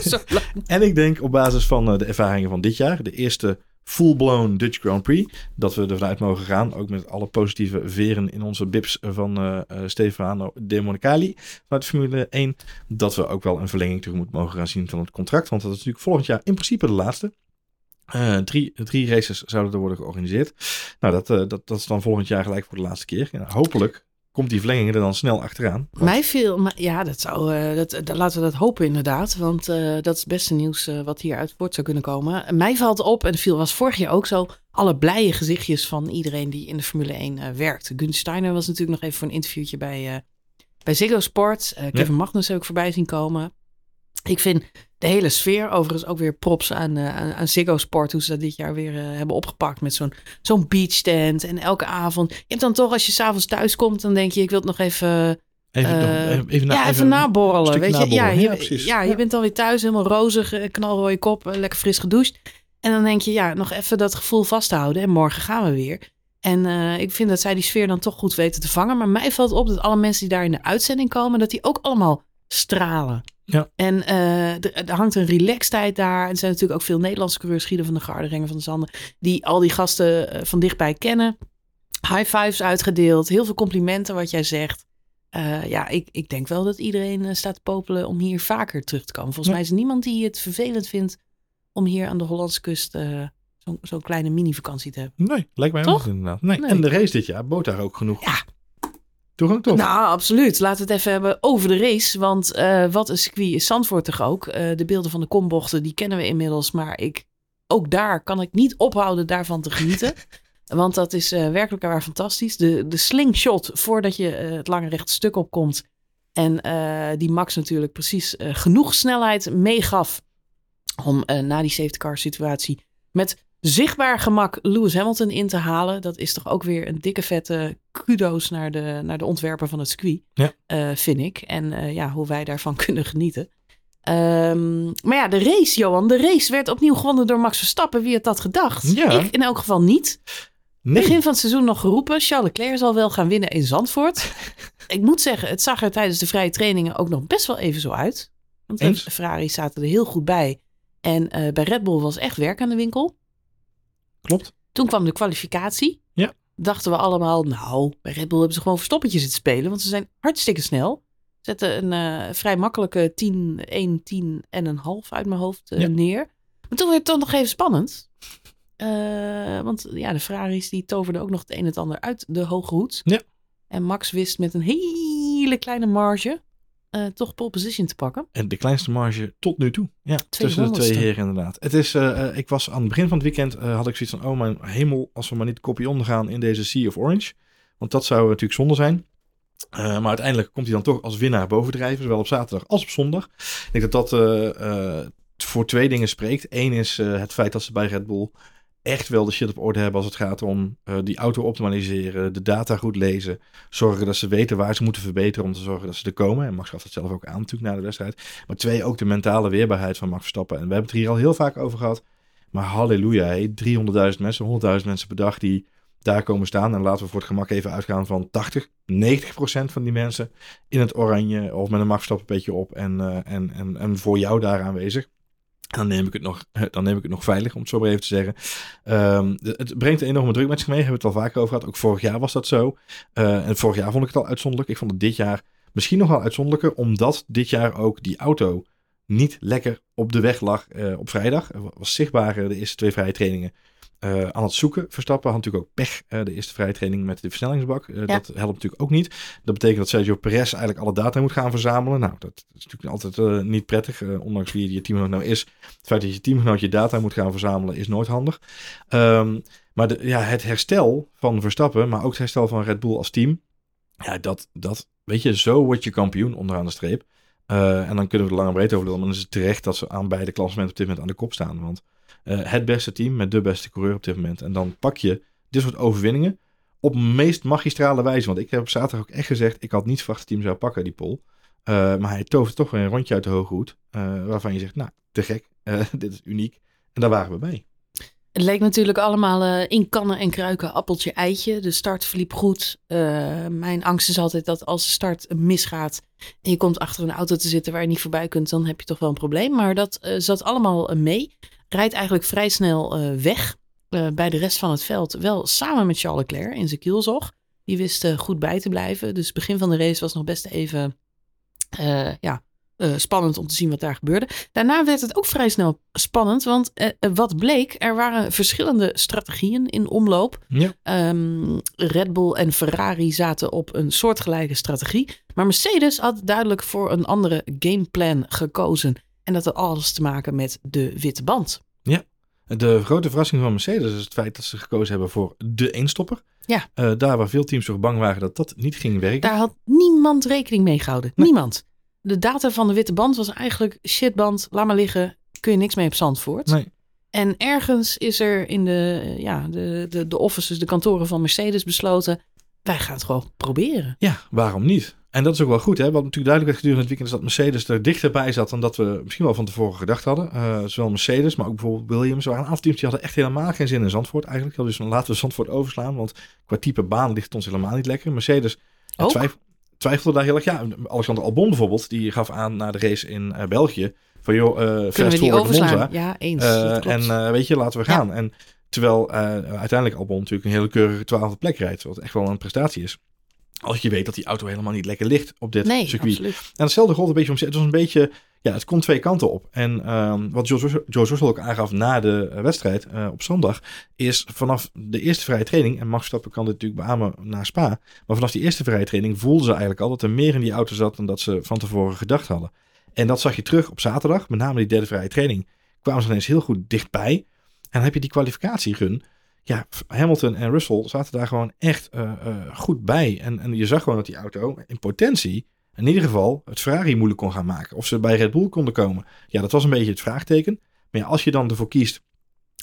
Zo lang. en ik denk op basis van eh, de ervaringen van dit jaar, de eerste full-blown Dutch Grand Prix, dat we ervan uit mogen gaan, ook met alle positieve veren in onze bips van eh, Stefano De Monicali vanuit Formule 1, dat we ook wel een verlenging tegemoet mogen gaan zien van het contract. Want dat is natuurlijk volgend jaar in principe de laatste. Eh, drie, drie races zouden er worden georganiseerd. Nou, dat, eh, dat, dat is dan volgend jaar gelijk voor de laatste keer. Ja, hopelijk komt die verlenging er dan snel achteraan. Want- Mij viel, maar ja, dat zou, eh, dat, dat- laten we dat hopen inderdaad. Want dat is het beste nieuws wat hieruit voort zou kunnen komen. Mij valt op, en viel was vorig jaar ook zo, alle blije gezichtjes van iedereen die in de Formule 1 eh, werkt. Gun Steiner was natuurlijk nog even voor een interviewtje bij, bij Ziggo Sport. Kevin Magnus heb ik voorbij zien komen. Ik vind de hele sfeer, overigens ook weer props aan, eh, aan, aan Ziggo Sport, hoe ze dat dit jaar weer eh, hebben opgepakt met zo'n zo'n beachstand. En elke avond, je hebt dan toch als je s'avonds thuis komt, dan denk je, ik wil het nog even Even, eh, nog- even, na- ja, even, even naborrelen. Weet je? naborrelen. Ja, je, Ja, je Ja. bent alweer thuis, helemaal rozig, knalrooie kop, lekker fris gedoucht. En dan denk je, ja, nog even dat gevoel vasthouden. En morgen gaan we weer. En ik vind dat zij die sfeer dan toch goed weten te vangen. Maar mij valt op dat alle mensen die daar in de uitzending komen, dat die ook allemaal stralen. Ja. En eh, er, er hangt een relaxedheid daar. En er zijn natuurlijk ook veel Nederlandse coureurs, van de Garde, Renger van de Zanden, die al die gasten eh, van dichtbij kennen. High fives uitgedeeld, heel veel complimenten wat jij zegt. Eh, ja, ik, ik denk wel dat iedereen staat te popelen om hier vaker terug te komen. Volgens Ja. mij is er niemand die het vervelend vindt om hier aan de Hollandse kust zo'n zo'n kleine mini-vakantie te hebben. Nee, lijkt mij ook inderdaad. Nee. Nee. En de race dit jaar bood daar ook genoeg. Ja. Toegang toch? Nou, absoluut. Laten we het even hebben over de race. Want eh, wat een circuit is Zandvoort toch ook. Eh, de beelden van de kombochten, die kennen we inmiddels. Maar ik, ook daar kan ik niet ophouden daarvan te genieten. want dat is eh, werkelijk waar fantastisch. De, de slingshot voordat je het lange rechte stuk opkomt. En die Max natuurlijk precies genoeg snelheid meegaf. Om na die safety car situatie met zichtbaar gemak Lewis Hamilton in te halen. Dat is toch ook weer een dikke vette kudo's naar de, naar de ontwerper van het circuit, Ja. eh, vind ik. En eh, ja, hoe wij daarvan kunnen genieten. Ehm, maar ja, de race, Johan. De race werd opnieuw gewonnen door Max Verstappen. Wie had dat gedacht? Ja. Ik in elk geval niet. nee. Begin van het seizoen nog geroepen. Charles Leclerc zal wel gaan winnen in Zandvoort. ik moet zeggen, het zag er tijdens de vrije trainingen ook nog best wel even zo uit. Want de Eens. Ferrari zaten er heel goed bij. En eh, bij Red Bull was echt werk aan de winkel. Klopt. Toen kwam de kwalificatie. Ja. Dachten we allemaal, nou, bij Red Bull hebben ze gewoon verstoppertjes zitten spelen. Want ze zijn hartstikke snel. Zetten een eh, vrij makkelijke 10, 1, 10 en een half uit mijn hoofd eh, Ja. neer. Maar toen werd het toch nog even spannend. Eh, want ja, de Ferraris die toverden ook nog het een en het ander uit de hoge hoed. Ja. En Max wist met een hele kleine marge eh, toch pole position te pakken. En de kleinste marge tot nu toe. Ja, tussen de twee heren inderdaad. Het is, eh, eh, ik was aan het begin van het weekend, had ik zoiets van, oh mijn hemel, als we maar niet kopie ondergaan in deze Sea of Orange. Want dat zou natuurlijk zonde zijn. Maar uiteindelijk komt hij dan toch als winnaar bovendrijven, zowel op zaterdag als op zondag. Ik denk dat dat voor twee dingen spreekt. Eén is het feit dat ze bij Red Bull echt wel de shit op orde hebben als het gaat om eh, die auto optimaliseren, de data goed lezen, zorgen dat ze weten waar ze moeten verbeteren om te zorgen dat ze er komen. En Max gaf dat zelf ook aan natuurlijk na de wedstrijd. Maar twee, ook de mentale weerbaarheid van Max Verstappen. En we hebben het hier al heel vaak over gehad. Maar halleluja, hé, 300.000 mensen, 100.000 mensen per dag die daar komen staan. En laten we voor het gemak even uitgaan van 80, 90 procent van die mensen in het oranje of met een Max Verstappen petje op en, eh, en, en, en voor jou daar aanwezig. Dan neem ik het nog, dan neem ik het nog veilig, om het zo maar even te zeggen. Ehm, het brengt een enorme druk met zich mee, hebben we het al vaker over gehad. Ook vorig jaar was dat zo. Eh, en vorig jaar vond ik het al uitzonderlijk. Ik vond het dit jaar misschien nog wel uitzonderlijker, omdat dit jaar ook die auto niet lekker op de weg lag eh, op vrijdag. Er was zichtbaar eh, de eerste twee vrije trainingen eh, aan het zoeken. Verstappen had natuurlijk ook pech eh, de eerste vrije training met de versnellingsbak. Eh, Dat helpt natuurlijk ook niet. Dat betekent dat Sergio Perez eigenlijk alle data moet gaan verzamelen. Nou, dat is natuurlijk altijd niet prettig, ondanks wie je teamgenoot nou is. Het feit dat je teamgenoot je data moet gaan verzamelen is nooit handig. Ehm, maar de, ja, het herstel van Verstappen, maar ook het herstel van Red Bull als team. Ja, dat, dat weet je, zo word je kampioen onderaan de streep. En dan kunnen we er lang en breed over lullen. Maar dan is het terecht dat ze aan beide klassementen op dit moment aan de kop staan. Want eh, het beste team met de beste coureur op dit moment. En dan pak je dit soort overwinningen op meest magistrale wijze. Want ik heb op zaterdag ook echt gezegd, ik had niet verwacht dat het team zou pakken, die pol. Eh, maar hij tovert toch weer een rondje uit de hoge hoed. eh, waarvan je zegt, nou, te gek. Dit is uniek. En daar waren we bij. Het leek natuurlijk allemaal in kannen en kruiken, appeltje, eitje. De start verliep goed. Mijn angst is altijd dat als de start misgaat en je komt achter een auto te zitten waar je niet voorbij kunt, dan heb je toch wel een probleem. Maar dat zat allemaal mee. Rijdt eigenlijk vrij snel eh, weg eh, bij de rest van het veld. Wel samen met Charles Leclerc in zijn kielzog. Die wist eh, goed bij te blijven. Dus het begin van de race was nog best even ja, spannend om te zien wat daar gebeurde. Daarna werd het ook vrij snel spannend, want wat bleek, er waren verschillende strategieën in omloop. Ja. Ehm, Red Bull en Ferrari zaten op een soortgelijke strategie, maar Mercedes had duidelijk voor een andere gameplan gekozen. En dat had alles te maken met de witte band. De grote verrassing van Mercedes is het feit dat ze gekozen hebben voor de eenstopper. Ja. Eh, daar waar veel teams toch bang waren dat dat niet ging werken. Daar had niemand rekening mee gehouden. Niemand. De data van de witte band was eigenlijk shitband, laat maar liggen, kun je niks mee op Zandvoort. Nee. En ergens is er in de, ja, de, de, de offices, de kantoren van Mercedes besloten, wij gaan het gewoon proberen. Ja, waarom niet? En dat is ook wel goed, hè? Wat natuurlijk duidelijk werd gedurende het weekend is dat Mercedes er dichterbij zat dan dat we misschien wel van tevoren gedacht hadden. Eh, zowel Mercedes, maar ook bijvoorbeeld Williams. Er waren een aantal teams die hadden echt helemaal geen zin in Zandvoort eigenlijk. Dus laten we Zandvoort overslaan, want qua type baan ligt het ons helemaal niet lekker. Mercedes, ja, twijfelde daar heel erg. Ja, Alexander Albon bijvoorbeeld, die gaf aan na de race in uh, België. Van joh, uh, fast forward Monza. Ja, eens. en weet je, laten we gaan. En terwijl uiteindelijk Albon natuurlijk een hele keurige twaalfde plek rijdt. Wat echt wel een prestatie is. Als je weet dat die auto helemaal niet lekker ligt op dit nee, circuit. Absoluut. En hetzelfde gold een beetje om. Het was een beetje. Ja, het komt twee kanten op. En um, wat George Russell ook aangaf na de wedstrijd uh, op zondag. Is vanaf de eerste vrije training. En Max Verstappen kan dit natuurlijk beamen naar Spa. Maar vanaf die eerste vrije training voelden ze eigenlijk al dat er meer in die auto zat dan dat ze van tevoren gedacht hadden. En dat zag je terug op zaterdag. Met name die derde vrije training. Kwamen ze ineens heel goed dichtbij. En dan heb je die kwalificatiegun ja, Hamilton en Russell zaten daar gewoon echt uh, uh, goed bij. En, en je zag gewoon dat die auto in potentie, in ieder geval, het Ferrari moeilijk kon gaan maken. Of ze bij Red Bull konden komen. Ja, dat was een beetje het vraagteken. Maar als je dan ervoor kiest,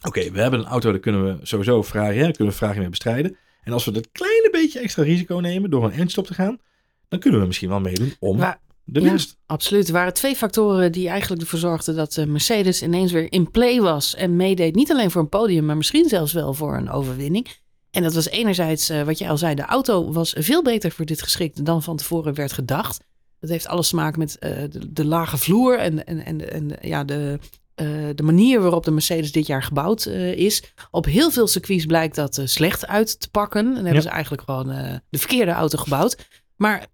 oké, we hebben een auto, daar kunnen we sowieso Ferrari, kunnen we Ferrari mee bestrijden. En als we dat kleine beetje extra risico nemen door een eindstop te gaan, dan kunnen we misschien wel meedoen om de winst. Ja, absoluut. Er waren twee factoren die eigenlijk ervoor zorgden dat uh, Mercedes ineens weer in play was en meedeed. Niet alleen voor een podium, maar misschien zelfs wel voor een overwinning. En dat was enerzijds, uh, wat jij al zei, de auto was veel beter voor dit geschikt dan van tevoren werd gedacht. Dat heeft alles te maken met uh, de, de, lage vloer en, en, en, en ja, de, de manier waarop de Mercedes dit jaar gebouwd is. Op heel veel circuits blijkt dat slecht uit te pakken. En hebben ja. ze eigenlijk gewoon de verkeerde auto gebouwd. Maar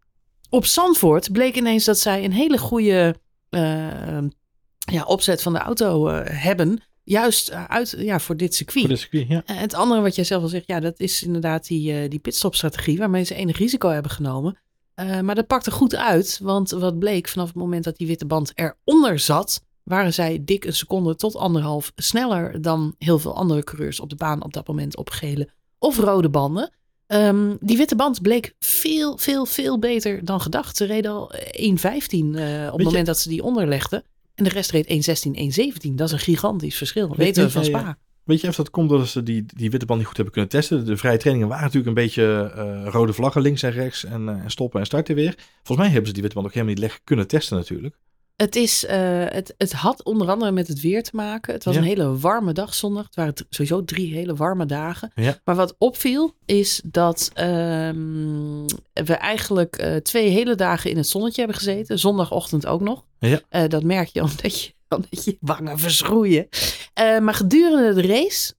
op Zandvoort bleek ineens dat zij een hele goede uh, ja, opzet van de auto uh, hebben. Juist uh, uit, ja, voor dit circuit. Voor dit circuit ja. En het andere wat jij zelf al zegt, ja, dat is inderdaad die, die pitstopstrategie waarmee ze enig risico hebben genomen. maar dat pakte goed uit, want wat bleek vanaf het moment dat die witte band eronder zat, waren zij dik een seconde tot anderhalf sneller dan heel veel andere coureurs op de baan op dat moment op gele of rode banden. Um, die witte band bleek veel, veel, veel beter dan gedacht. Ze reden al 1.15 uh, op het moment dat ze die onderlegden. En de rest reed 1.16, 1.17. Dat is een gigantisch verschil. Weet, Weten we van Spa. Weet je of dat komt doordat ze die, die witte band niet goed hebben kunnen testen? De vrije trainingen waren natuurlijk een beetje uh, rode vlaggen links en rechts. En, uh, en stoppen en starten weer. Volgens mij hebben ze die witte band ook helemaal niet lekker kunnen testen natuurlijk. Het, is, uh, het, het had onder andere met het weer te maken. Het was ja. een hele warme dag zondag. Het waren sowieso drie hele warme dagen. Ja. Maar wat opviel is dat um, we eigenlijk uh, twee hele dagen in het zonnetje hebben gezeten. Zondagochtend ook nog. Ja. Uh, dat merk je omdat je, omdat je wangen verschroeien. maar gedurende de race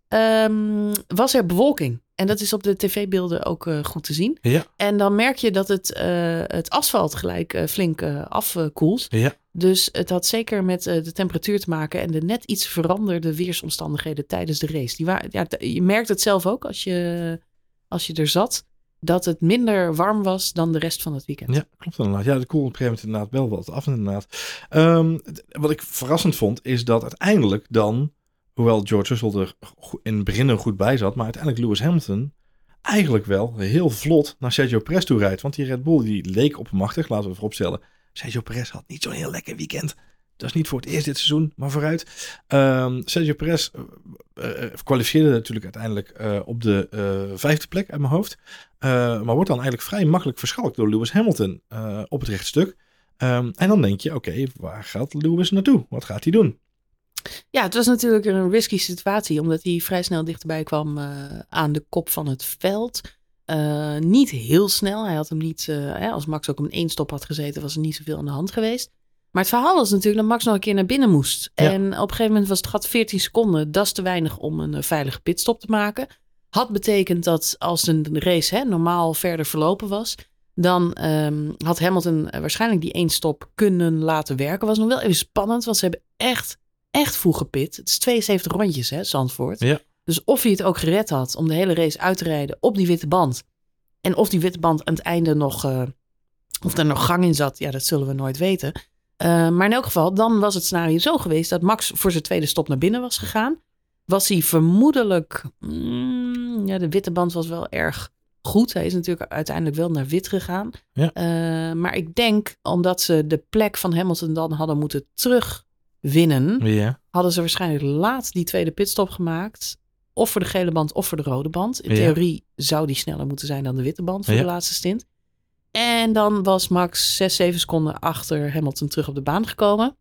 um, was er bewolking. En dat is op de tv-beelden ook uh, goed te zien. Ja. En dan merk je dat het, uh, het asfalt gelijk uh, flink afkoelt. Ja. Dus het had zeker met de temperatuur te maken en de net iets veranderde weersomstandigheden tijdens de race. Die waren, ja, je merkt het zelf ook als je, als je er zat, dat het minder warm was dan de rest van het weekend. Ja, klopt inderdaad. Ja, de koel op een gegeven moment inderdaad wel wat af inderdaad. Um, wat ik verrassend vond, is dat uiteindelijk dan Hoewel George Russell er in het begin goed bij zat. Maar uiteindelijk Lewis Hamilton eigenlijk wel heel vlot naar Sergio Perez toe rijdt. Want die Red Bull die leek oppermachtig, laten we vooropstellen. Sergio Perez had niet zo'n heel lekker weekend. Dat is niet voor het eerst dit seizoen, maar vooruit. Um, Sergio Perez uh, uh, kwalificeerde natuurlijk uiteindelijk op de vijfde plek uit mijn hoofd. maar wordt dan eigenlijk vrij makkelijk verschalkt door Lewis Hamilton op het rechtstuk. Um, en dan denk je, oké, waar gaat Lewis naartoe? Wat gaat hij doen? Ja, het was natuurlijk een risky situatie, omdat hij vrij snel dichterbij kwam uh, aan de kop van het veld. Uh, niet heel snel. Hij had hem niet, uh, hè, als Max ook om een één stop had gezeten, was er niet zoveel aan de hand geweest. Maar het verhaal was natuurlijk dat Max nog een keer naar binnen moest. Ja. En op een gegeven moment was het gat 14 seconden. Dat is te weinig om een veilige pitstop te maken. Had betekend dat als de race hè, normaal verder verlopen was, dan um, had Hamilton waarschijnlijk die één stop kunnen laten werken. Was nog wel even spannend, want ze hebben echt echt vroeg gepit. Het is 72 rondjes, hè, Zandvoort. Ja. Dus of hij het ook gered had om de hele race uit te rijden op die witte band. En of die witte band aan het einde nog, uh, of er nog gang in zat, ja, dat zullen we nooit weten. Uh, maar in elk geval, dan was het scenario zo geweest dat Max voor zijn tweede stop naar binnen was gegaan. Was hij vermoedelijk, mm, ja, de witte band was wel erg goed. Hij is natuurlijk uiteindelijk wel naar wit gegaan. Ja. Uh, maar ik denk, omdat ze de plek van Hamilton dan hadden moeten terug winnen, ja. hadden ze waarschijnlijk laat die tweede pitstop gemaakt. Of voor de gele band of voor de rode band. In Ja. theorie zou die sneller moeten zijn dan de witte band voor Ja. de laatste stint. En dan was Max 6, 7 seconden achter Hamilton terug op de baan gekomen.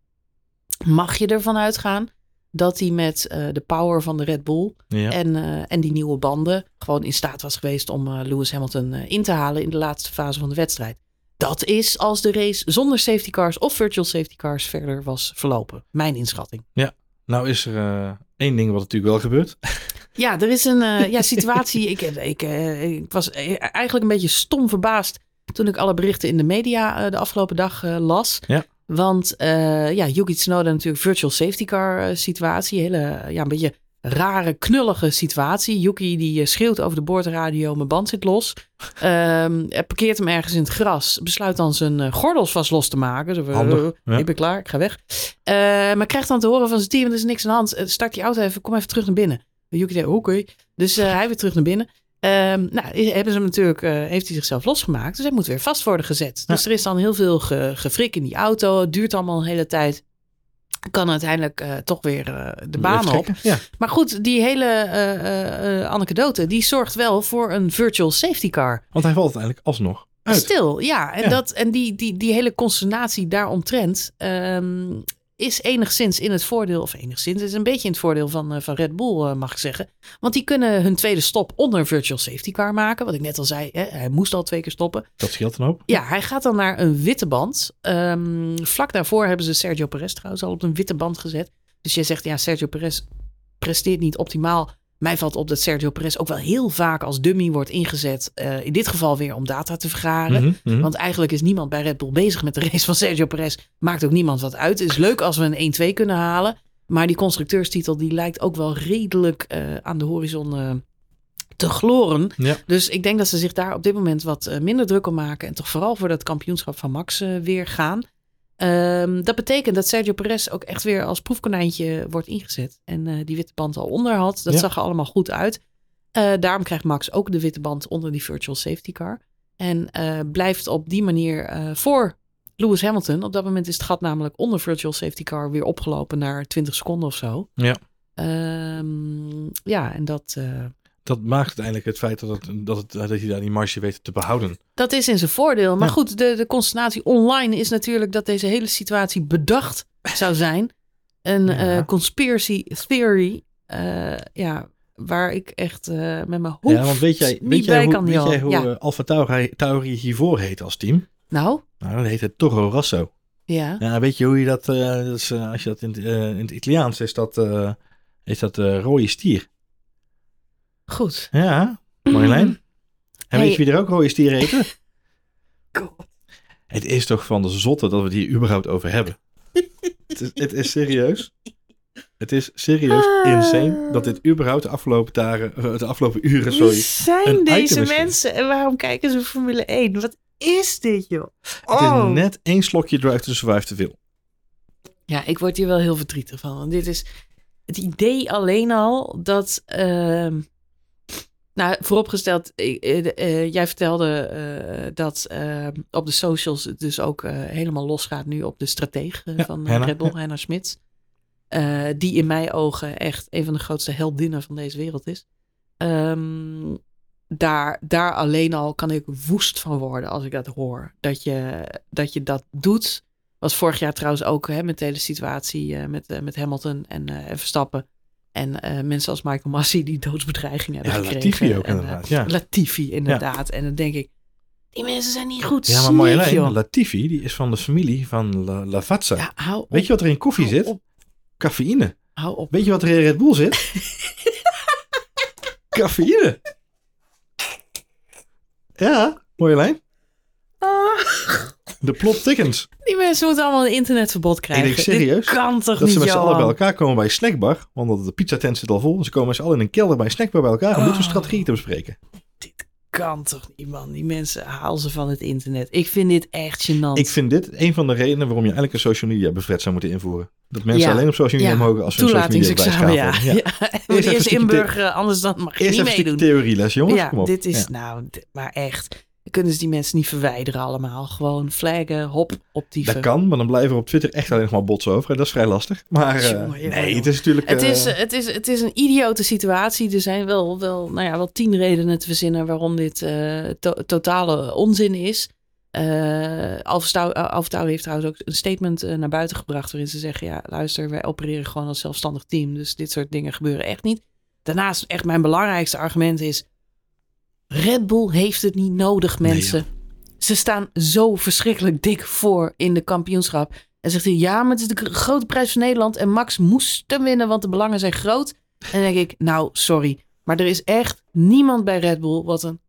Mag je ervan uitgaan dat hij met eh, de power van de Red Bull Ja. en, eh, en die nieuwe banden gewoon in staat was geweest om eh, Lewis Hamilton in te halen in de laatste fase van de wedstrijd. Dat is als de race zonder safety cars of virtual safety cars verder was verlopen. Mijn inschatting. Nou is er eh, één ding wat natuurlijk wel gebeurt. Ja, er is een eh, ja, situatie. ik, ik, eh, ik was eigenlijk een beetje stom verbaasd toen ik alle berichten in de media de afgelopen dag las. Ja. Want ja, Yuki Tsunoda natuurlijk virtual safety car situatie. Hele, ja, een beetje rare, knullige situatie. Yuki die eh, schreeuwt over de boordradio, mijn band zit los. Ehm hij parkeert hem ergens in het gras. Besluit dan zijn eh, gordels vast los te maken. Zo, Handig, ja. Ik ben klaar, ik ga weg. Eh, maar krijgt dan te horen van zijn team, er is niks aan de hand. Eh, Start die auto even, kom even terug naar binnen. Yuki denkt, oké. Dus eh, hij weer terug naar binnen. Ehm, nou, hebben ze hem natuurlijk, heeft hij zichzelf losgemaakt. Dus hij moet weer vast worden gezet. Dus er is dan heel veel ge, gefrik in die auto. Het duurt allemaal een hele tijd. Kan uiteindelijk eh, toch weer eh, de baan op. Ja. Maar goed, die hele eh anekdote, die zorgt wel voor een virtual safety car. Want hij valt uiteindelijk alsnog uit. Stil, ja. En, Ja. Dat, en die, die, die hele consternatie daaromtrent ehm is enigszins in het voordeel, of enigszins, is een beetje in het voordeel van, eh, van Red Bull, eh, mag ik zeggen. Want die kunnen hun tweede stop onder een virtual safety car maken. Wat ik net al zei, hè, hij moest al twee keer stoppen. Dat scheelt dan ook. Ja, hij gaat dan naar een witte band. Ehm, vlak daarvoor hebben ze Sergio Perez trouwens al op een witte band gezet. Dus jij zegt, ja, Sergio Perez presteert niet optimaal. Mij valt op dat Sergio Perez ook wel heel vaak als dummy wordt ingezet. eh, in dit geval weer om data te vergaren. Mhm, mhm. Want eigenlijk is niemand bij Red Bull bezig met de race van Sergio Perez. Maakt ook niemand wat uit. Het is leuk als we een 1-2 kunnen halen. Maar die constructeurstitel die lijkt ook wel redelijk eh, aan de horizon eh, te gloren. Ja. Dus ik denk dat ze zich daar op dit moment wat minder druk om maken. En toch vooral voor dat kampioenschap van Max weer gaan. Ehm, dat betekent dat Sergio Perez ook echt weer als proefkonijntje wordt ingezet. En eh, die witte band al onder had. Dat Ja. zag er allemaal goed uit. Eh, daarom krijgt Max ook de witte band onder die virtual safety car. En eh, blijft op die manier voor Lewis Hamilton. Op dat moment is het gat namelijk onder virtual safety car weer opgelopen naar 20 seconden of zo. Ja. Ehm, ja, en dat, Dat maakt uiteindelijk het feit dat, het, dat, het, dat hij daar die marge weet te behouden. dat is in zijn voordeel. Maar Ja. goed, de, de consternatie online is natuurlijk dat deze hele situatie bedacht zou zijn. Een Ja. eh, conspiracy theory. eh, ja, waar ik echt eh, met mijn hoofd ja, want weet jij, niet weet jij bij hoe, kan. weet jij hoe ja. Alfa Tauri, Tauri hiervoor heet als team? Nou, Nou, dat heet het Toro Rosso. ja. Ja, weet je hoe je dat, dat is, als je dat in, het, in het Italiaans is dat, is dat rode stier. Goed. Ja, Marjolein. En Hey. weet je wie er ook rode stier heten? God. Het is toch van de zotte dat we het hier überhaupt over hebben. het, is, het is serieus. Het is serieus Ah. insane dat dit überhaupt de afgelopen dagen, eh, de afgelopen uren, Wie sorry. zijn een deze mensen en waarom kijken ze Formule 1? Wat is dit, joh? Het Oh. is net één slokje Drive to Survive te veel. Ja, ik word hier wel heel verdrietig van. Want dit is het idee alleen al dat. ehm, nou, vooropgesteld, eh, eh, jij vertelde eh, dat ehm, op de socials het dus ook eh, helemaal losgaat nu op de strateeg eh, Ja, van eh, Henna, Red Bull, ja. Henna Smits. Eh, die in mijn ogen echt een van de grootste heldinnen van deze wereld is. Ehm, daar, daar alleen al kan ik woest van worden als ik dat hoor. Dat je dat, je dat doet. Was vorig jaar trouwens ook hè, met de hele situatie eh, met, eh, met Hamilton en, eh, en Verstappen. En eh, mensen als Michael Massey die doodsbedreigingen Ja, hebben Latifi gekregen. ook En, eh, inderdaad. Ja, Latifi, inderdaad. En dan denk ik, die mensen zijn niet goed. ja maar Marjolein. Latifi, die is van de familie van La, Lavazza. Ja, hou op. Weet je wat er in koffie hou zit? Op, Cafeïne. hou op. Weet je wat er in Red Bull zit? Cafeïne. Ja, Marjolein. Ah, De plot thickens. die mensen moeten allemaal een internetverbod krijgen. denk serieus Dit kan toch Dat niet, ze met z'n allen bij elkaar komen bij een snackbar. Want de pizzatent zit al vol. Ze komen met z'n allen in een kelder bij een snackbar bij elkaar om dit Oh. strategieën te bespreken. Kan toch niet, man. Die mensen haal ze van het internet. Ik vind dit echt gênant. Ik vind dit een van de redenen waarom je eigenlijk een social media bevret zou moeten invoeren. Dat mensen Ja. alleen op social media Ja. mogen als ze social media Toelatingsexamen, ja. bijschaven. ja. Ja. Even een eerst inburgeren, anders dan mag je Eerst niet even een meedoen. stukje theorieles, jongens. ja, Kom op. dit is Ja. nou, maar echt. Kunnen ze die mensen niet verwijderen allemaal. Gewoon flaggen, hop, optieven. Dat kan, maar dan blijven er op Twitter echt alleen nog maar bots over. Dat is vrij lastig. Maar eh, Jongen, nee, het is natuurlijk... Het eh, is, het, is, het is een idiote situatie. Er zijn wel, wel, nou ja, wel tien redenen te verzinnen waarom dit eh, to- totale onzin is. Uh, heeft trouwens ook een statement eh, naar buiten gebracht waarin ze zeggen, ja luister, wij opereren gewoon als zelfstandig team. Dus dit soort dingen gebeuren echt niet. Daarnaast echt mijn belangrijkste argument is, Red Bull heeft het niet nodig mensen. ze staan zo verschrikkelijk dik voor in de kampioenschap. En zegt hij, ja, maar het is de grote prijs van Nederland. En Max moest hem winnen, want de belangen zijn groot. En dan denk ik, nou, sorry. Maar er is echt niemand bij Red Bull, wat een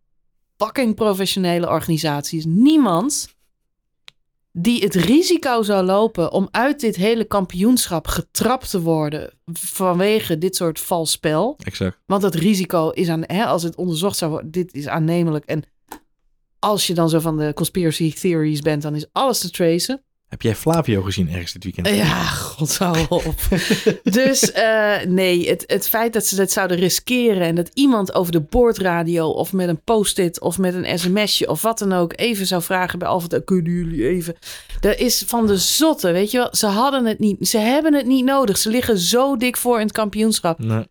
fucking professionele organisatie is. Niemand die het risico zou lopen om uit dit hele kampioenschap getrapt te worden vanwege dit soort vals spel. Exact. Want dat risico is aan, hè, als het onderzocht zou worden, dit is aannemelijk. En als je dan zo van de conspiracy theories bent, dan is alles te tracen. Heb jij Flavio gezien ergens dit weekend? Ja, god hou op. dus uh, nee, het, het feit dat ze dat zouden riskeren en dat iemand over de boordradio of met een post-it of met een sms'je of wat dan ook even zou vragen bij Alfred, kunnen jullie even? Dat is van de zotte, weet je wel. Ze hadden het niet, ze hebben het niet nodig. Ze liggen zo dik voor in het kampioenschap. Nee.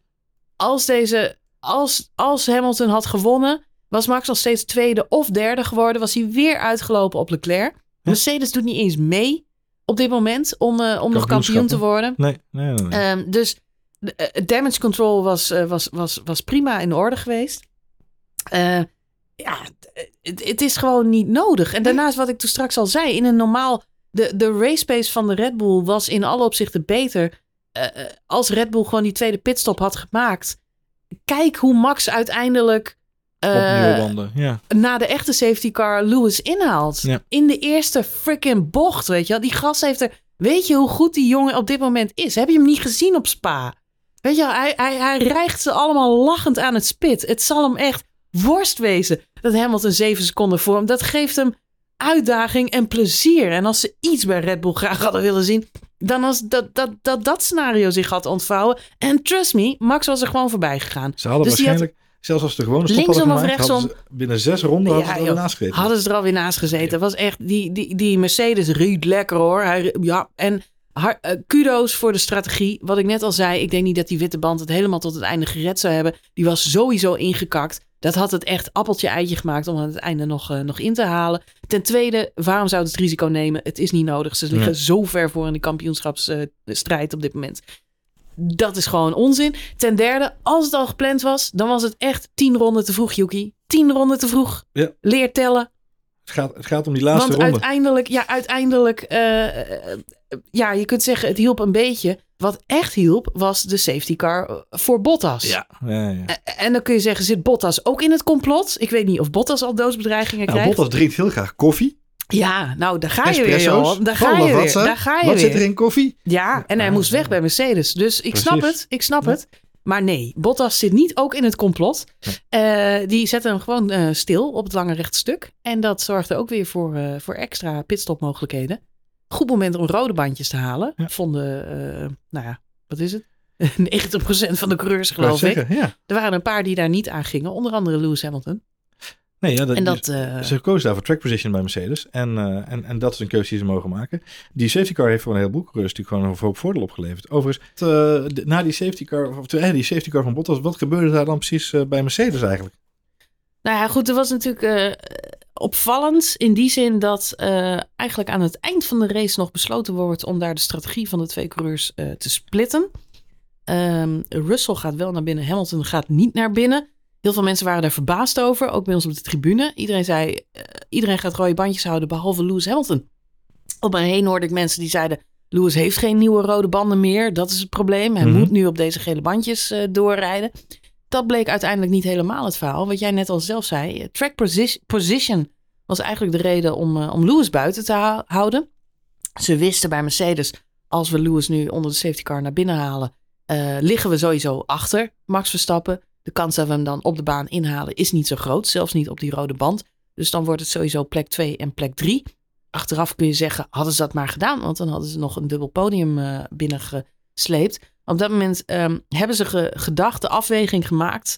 Als deze, als, als Hamilton had gewonnen, was Max nog steeds tweede of derde geworden. Was hij weer uitgelopen op Leclerc. Mercedes doet niet eens mee op dit moment om, uh, om nog kampioen te worden. Nee, nee, nee. nee. Um, dus uh, damage control was, uh, was, was, was prima in orde geweest. ja, het, het is gewoon niet nodig. En daarnaast wat ik toen straks al zei, in een normaal... De, de race pace van de Red Bull was in alle opzichten beter. als Red Bull gewoon die tweede pitstop had gemaakt. Kijk hoe Max uiteindelijk uh, ja. na de echte safety car Lewis inhaalt. Ja. In de eerste freaking bocht, weet je wel. Die gast heeft er... Weet je hoe goed die jongen op dit moment is? Heb je hem niet gezien op Spa? Weet je wel, hij, hij, hij rijgt ze allemaal lachend aan het spit. Het zal hem echt worst wezen dat Hamilton zeven seconden voor hem. Dat geeft hem uitdaging en plezier. En als ze iets bij Red Bull graag hadden willen zien... dan als dat dat, dat, dat scenario zich had ontvouwen. En trust me, Max was er gewoon voorbij gegaan. Ze hadden Dus waarschijnlijk... Zelfs als de gewone stop Linksom of gemaakt, rechtsom? hadden ze binnen zes ronden hadden Ja, ze er joh. naast gezeten. Hadden ze er alweer naast gezeten. was echt, die, die, die Mercedes riet lekker hoor. Hij, ja, en eh, kudo's voor de strategie. Wat ik net al zei, ik denk niet dat die witte band het helemaal tot het einde gered zou hebben. Die was sowieso ingekakt. Dat had het echt appeltje-eitje gemaakt om aan het einde nog, eh, nog in te halen. Ten tweede, waarom zou het risico nemen? Het is niet nodig. Ze liggen zo ver voor in de kampioenschapsstrijd op dit moment. Dat is gewoon onzin. Ten derde, als het al gepland was, dan was het echt tien ronden te vroeg, Yuki. Tien ronden te vroeg. Ja. Leer tellen. Het, gaat, het gaat om die laatste Want ronde. uiteindelijk, ja, uiteindelijk, eh, ja, je kunt zeggen, het hielp een beetje. Wat echt hielp, was de safety car eh, voor Bottas. Ja, ja, ja. En- En dan kun je zeggen, zit Bottas ook in het complot? Ik weet niet of Bottas al doodsbedreigingen Nou, krijgt. Bottas drinkt heel graag koffie. Ja, nou, daar ga je weer, joh. Daar ga je weer. Daar ga je Wat weer. zit er in koffie? Ja, en hij Ah, moest weg bij Mercedes. Dus ik Precies. snap het. Ik snap Ja. het. Maar nee, Bottas zit niet ook in het complot. Eh, die zette hem gewoon eh, stil op het lange rechte stuk. En dat zorgde ook weer voor, eh, voor extra pitstopmogelijkheden. Goed moment om rode bandjes te halen. Ja. Vonden, nou ja, wat is het? 90% van de coureurs, geloof ik. zeggen, Ja. Er waren een paar die daar niet aan gingen. Onder andere Lewis Hamilton. Nee, ja, dat, En dat... eh, Ze kozen daar voor track position bij Mercedes. En, eh, en, en dat is een keuze die ze mogen maken. Die safety car heeft voor een heleboel coureurs natuurlijk gewoon een hoop voordeel opgeleverd. Overigens, eh, na die safety car, of eh, die safety car van Bottas, wat gebeurde daar dan precies bij Mercedes eigenlijk? Nou ja, goed, er was natuurlijk opvallend in die zin dat eigenlijk aan het eind van de race nog besloten wordt om daar de strategie van de twee coureurs te splitten. Ehm, Russell gaat wel naar binnen, Hamilton gaat niet naar binnen. Heel veel mensen waren daar verbaasd over, ook bij ons op de tribune. Iedereen zei, eh, iedereen gaat rode bandjes houden, behalve Lewis Hamilton. Op mij heen hoorde ik mensen die zeiden, Lewis heeft geen nieuwe rode banden meer, dat is het probleem. Hij Mhm. moet nu op deze gele bandjes eh, doorrijden. Dat bleek uiteindelijk niet helemaal het verhaal. Wat jij net al zelf zei, eh, track posi- position was eigenlijk de reden om, om Lewis buiten te hou- houden. Ze wisten bij Mercedes, als we Lewis nu onder de safety car naar binnen halen, liggen we sowieso achter Max Verstappen. De kans dat we hem dan op de baan inhalen is niet zo groot, zelfs niet op die rode band. Dus dan wordt het sowieso plek 2 en plek 3. Achteraf kun je zeggen, hadden ze dat maar gedaan, want dan hadden ze nog een dubbel podium eh binnengesleept. Op dat moment ehm, hebben ze ge- gedacht, de afweging gemaakt.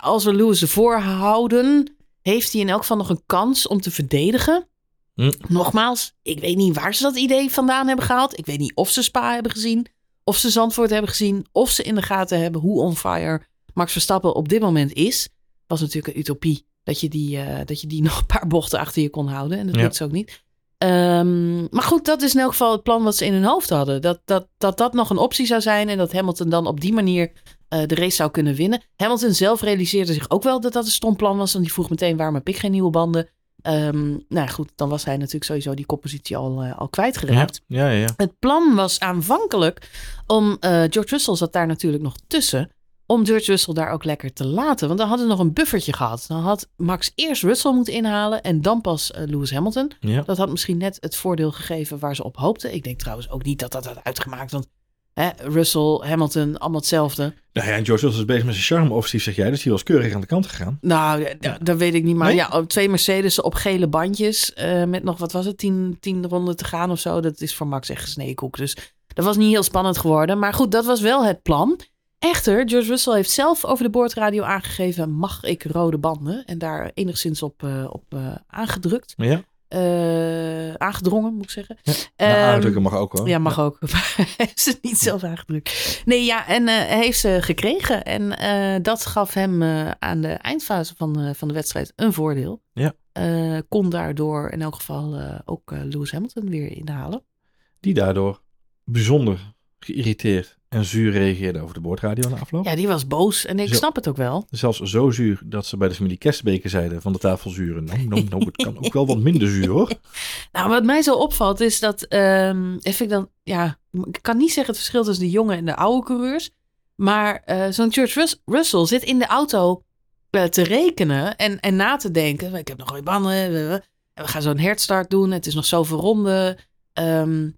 Als we Lewis ervoor houden, heeft hij in elk geval nog een kans om te verdedigen. Hm. Nogmaals, ik weet niet waar ze dat idee vandaan hebben gehaald. Ik weet niet of ze Spa hebben gezien, of ze Zandvoort hebben gezien, of ze in de gaten hebben hoe on fire Max Verstappen op dit moment is. Was natuurlijk een utopie dat je die, eh, dat je die nog een paar bochten achter je kon houden. En dat Ja. lukt ze ook niet. Ehm, maar goed, dat is in elk geval het plan wat ze in hun hoofd hadden. Dat dat, dat dat nog een optie zou zijn en dat Hamilton dan op die manier eh, de race zou kunnen winnen. Hamilton zelf realiseerde zich ook wel dat dat een stom plan was. Want die vroeg meteen, waarom heb ik geen nieuwe banden? ehm, nou goed, dan was hij natuurlijk sowieso die koppositie al, uh, al kwijtgeraakt. Ja, ja, ja. Het plan was aanvankelijk om, uh, George Russell zat daar natuurlijk nog tussen, om George Russell daar ook lekker te laten. Want dan hadden ze nog een buffertje gehad. Dan had Max eerst Russell moeten inhalen en dan pas uh, Lewis Hamilton. Ja. Dat had misschien net het voordeel gegeven waar ze op hoopten. Ik denk trouwens ook niet dat dat had uitgemaakt, want hè, Russell, Hamilton, allemaal hetzelfde. Nou ja, en George Russell is bezig met zijn charme-offensief, zeg jij. Dus die was keurig aan de kant gegaan. Nou, ja, dat weet ik niet. Maar Nee? ja, twee Mercedes op gele bandjes. eh, met nog, wat was het, tien, tien ronden te gaan of zo. Dat is voor Max echt gesneden koek. Dus dat was niet heel spannend geworden. Maar goed, dat was wel het plan. Echter, George Russell heeft zelf over de boordradio aangegeven... mag ik rode banden? En daar enigszins op, eh, op eh, aangedrukt. Ja, Eh, aangedrongen, moet ik zeggen. nou, Ehm, aandrukken mag ook hoor. ja, mag ook. Hij heeft ze niet zelf aangedrukt. Nee, ja, en hij heeft ze gekregen. En dat gaf hem aan de eindfase van, van de wedstrijd een voordeel. Ja. Kon daardoor in elk geval ook Lewis Hamilton weer inhalen. Die daardoor bijzonder geïrriteerd en zuur reageerde over de boordradio na afloop. Ja, die was boos. En ik Zo. snap het ook wel. Zelfs zo zuur dat ze bij de familie Kerstbeken zeiden van de tafel zuren. Nou, nou, nou, het kan ook wel wat minder zuur hoor. Nou, wat mij zo opvalt is dat... vind ik dan, ja, ik kan niet zeggen het verschil tussen de jonge en de oude coureurs. Maar eh, zo'n George Rus- Russell zit in de auto eh, te rekenen en, en na te denken. Ik heb nog goede banden. En we gaan zo'n herstart doen. Het is nog zoveel ronden. Ehm,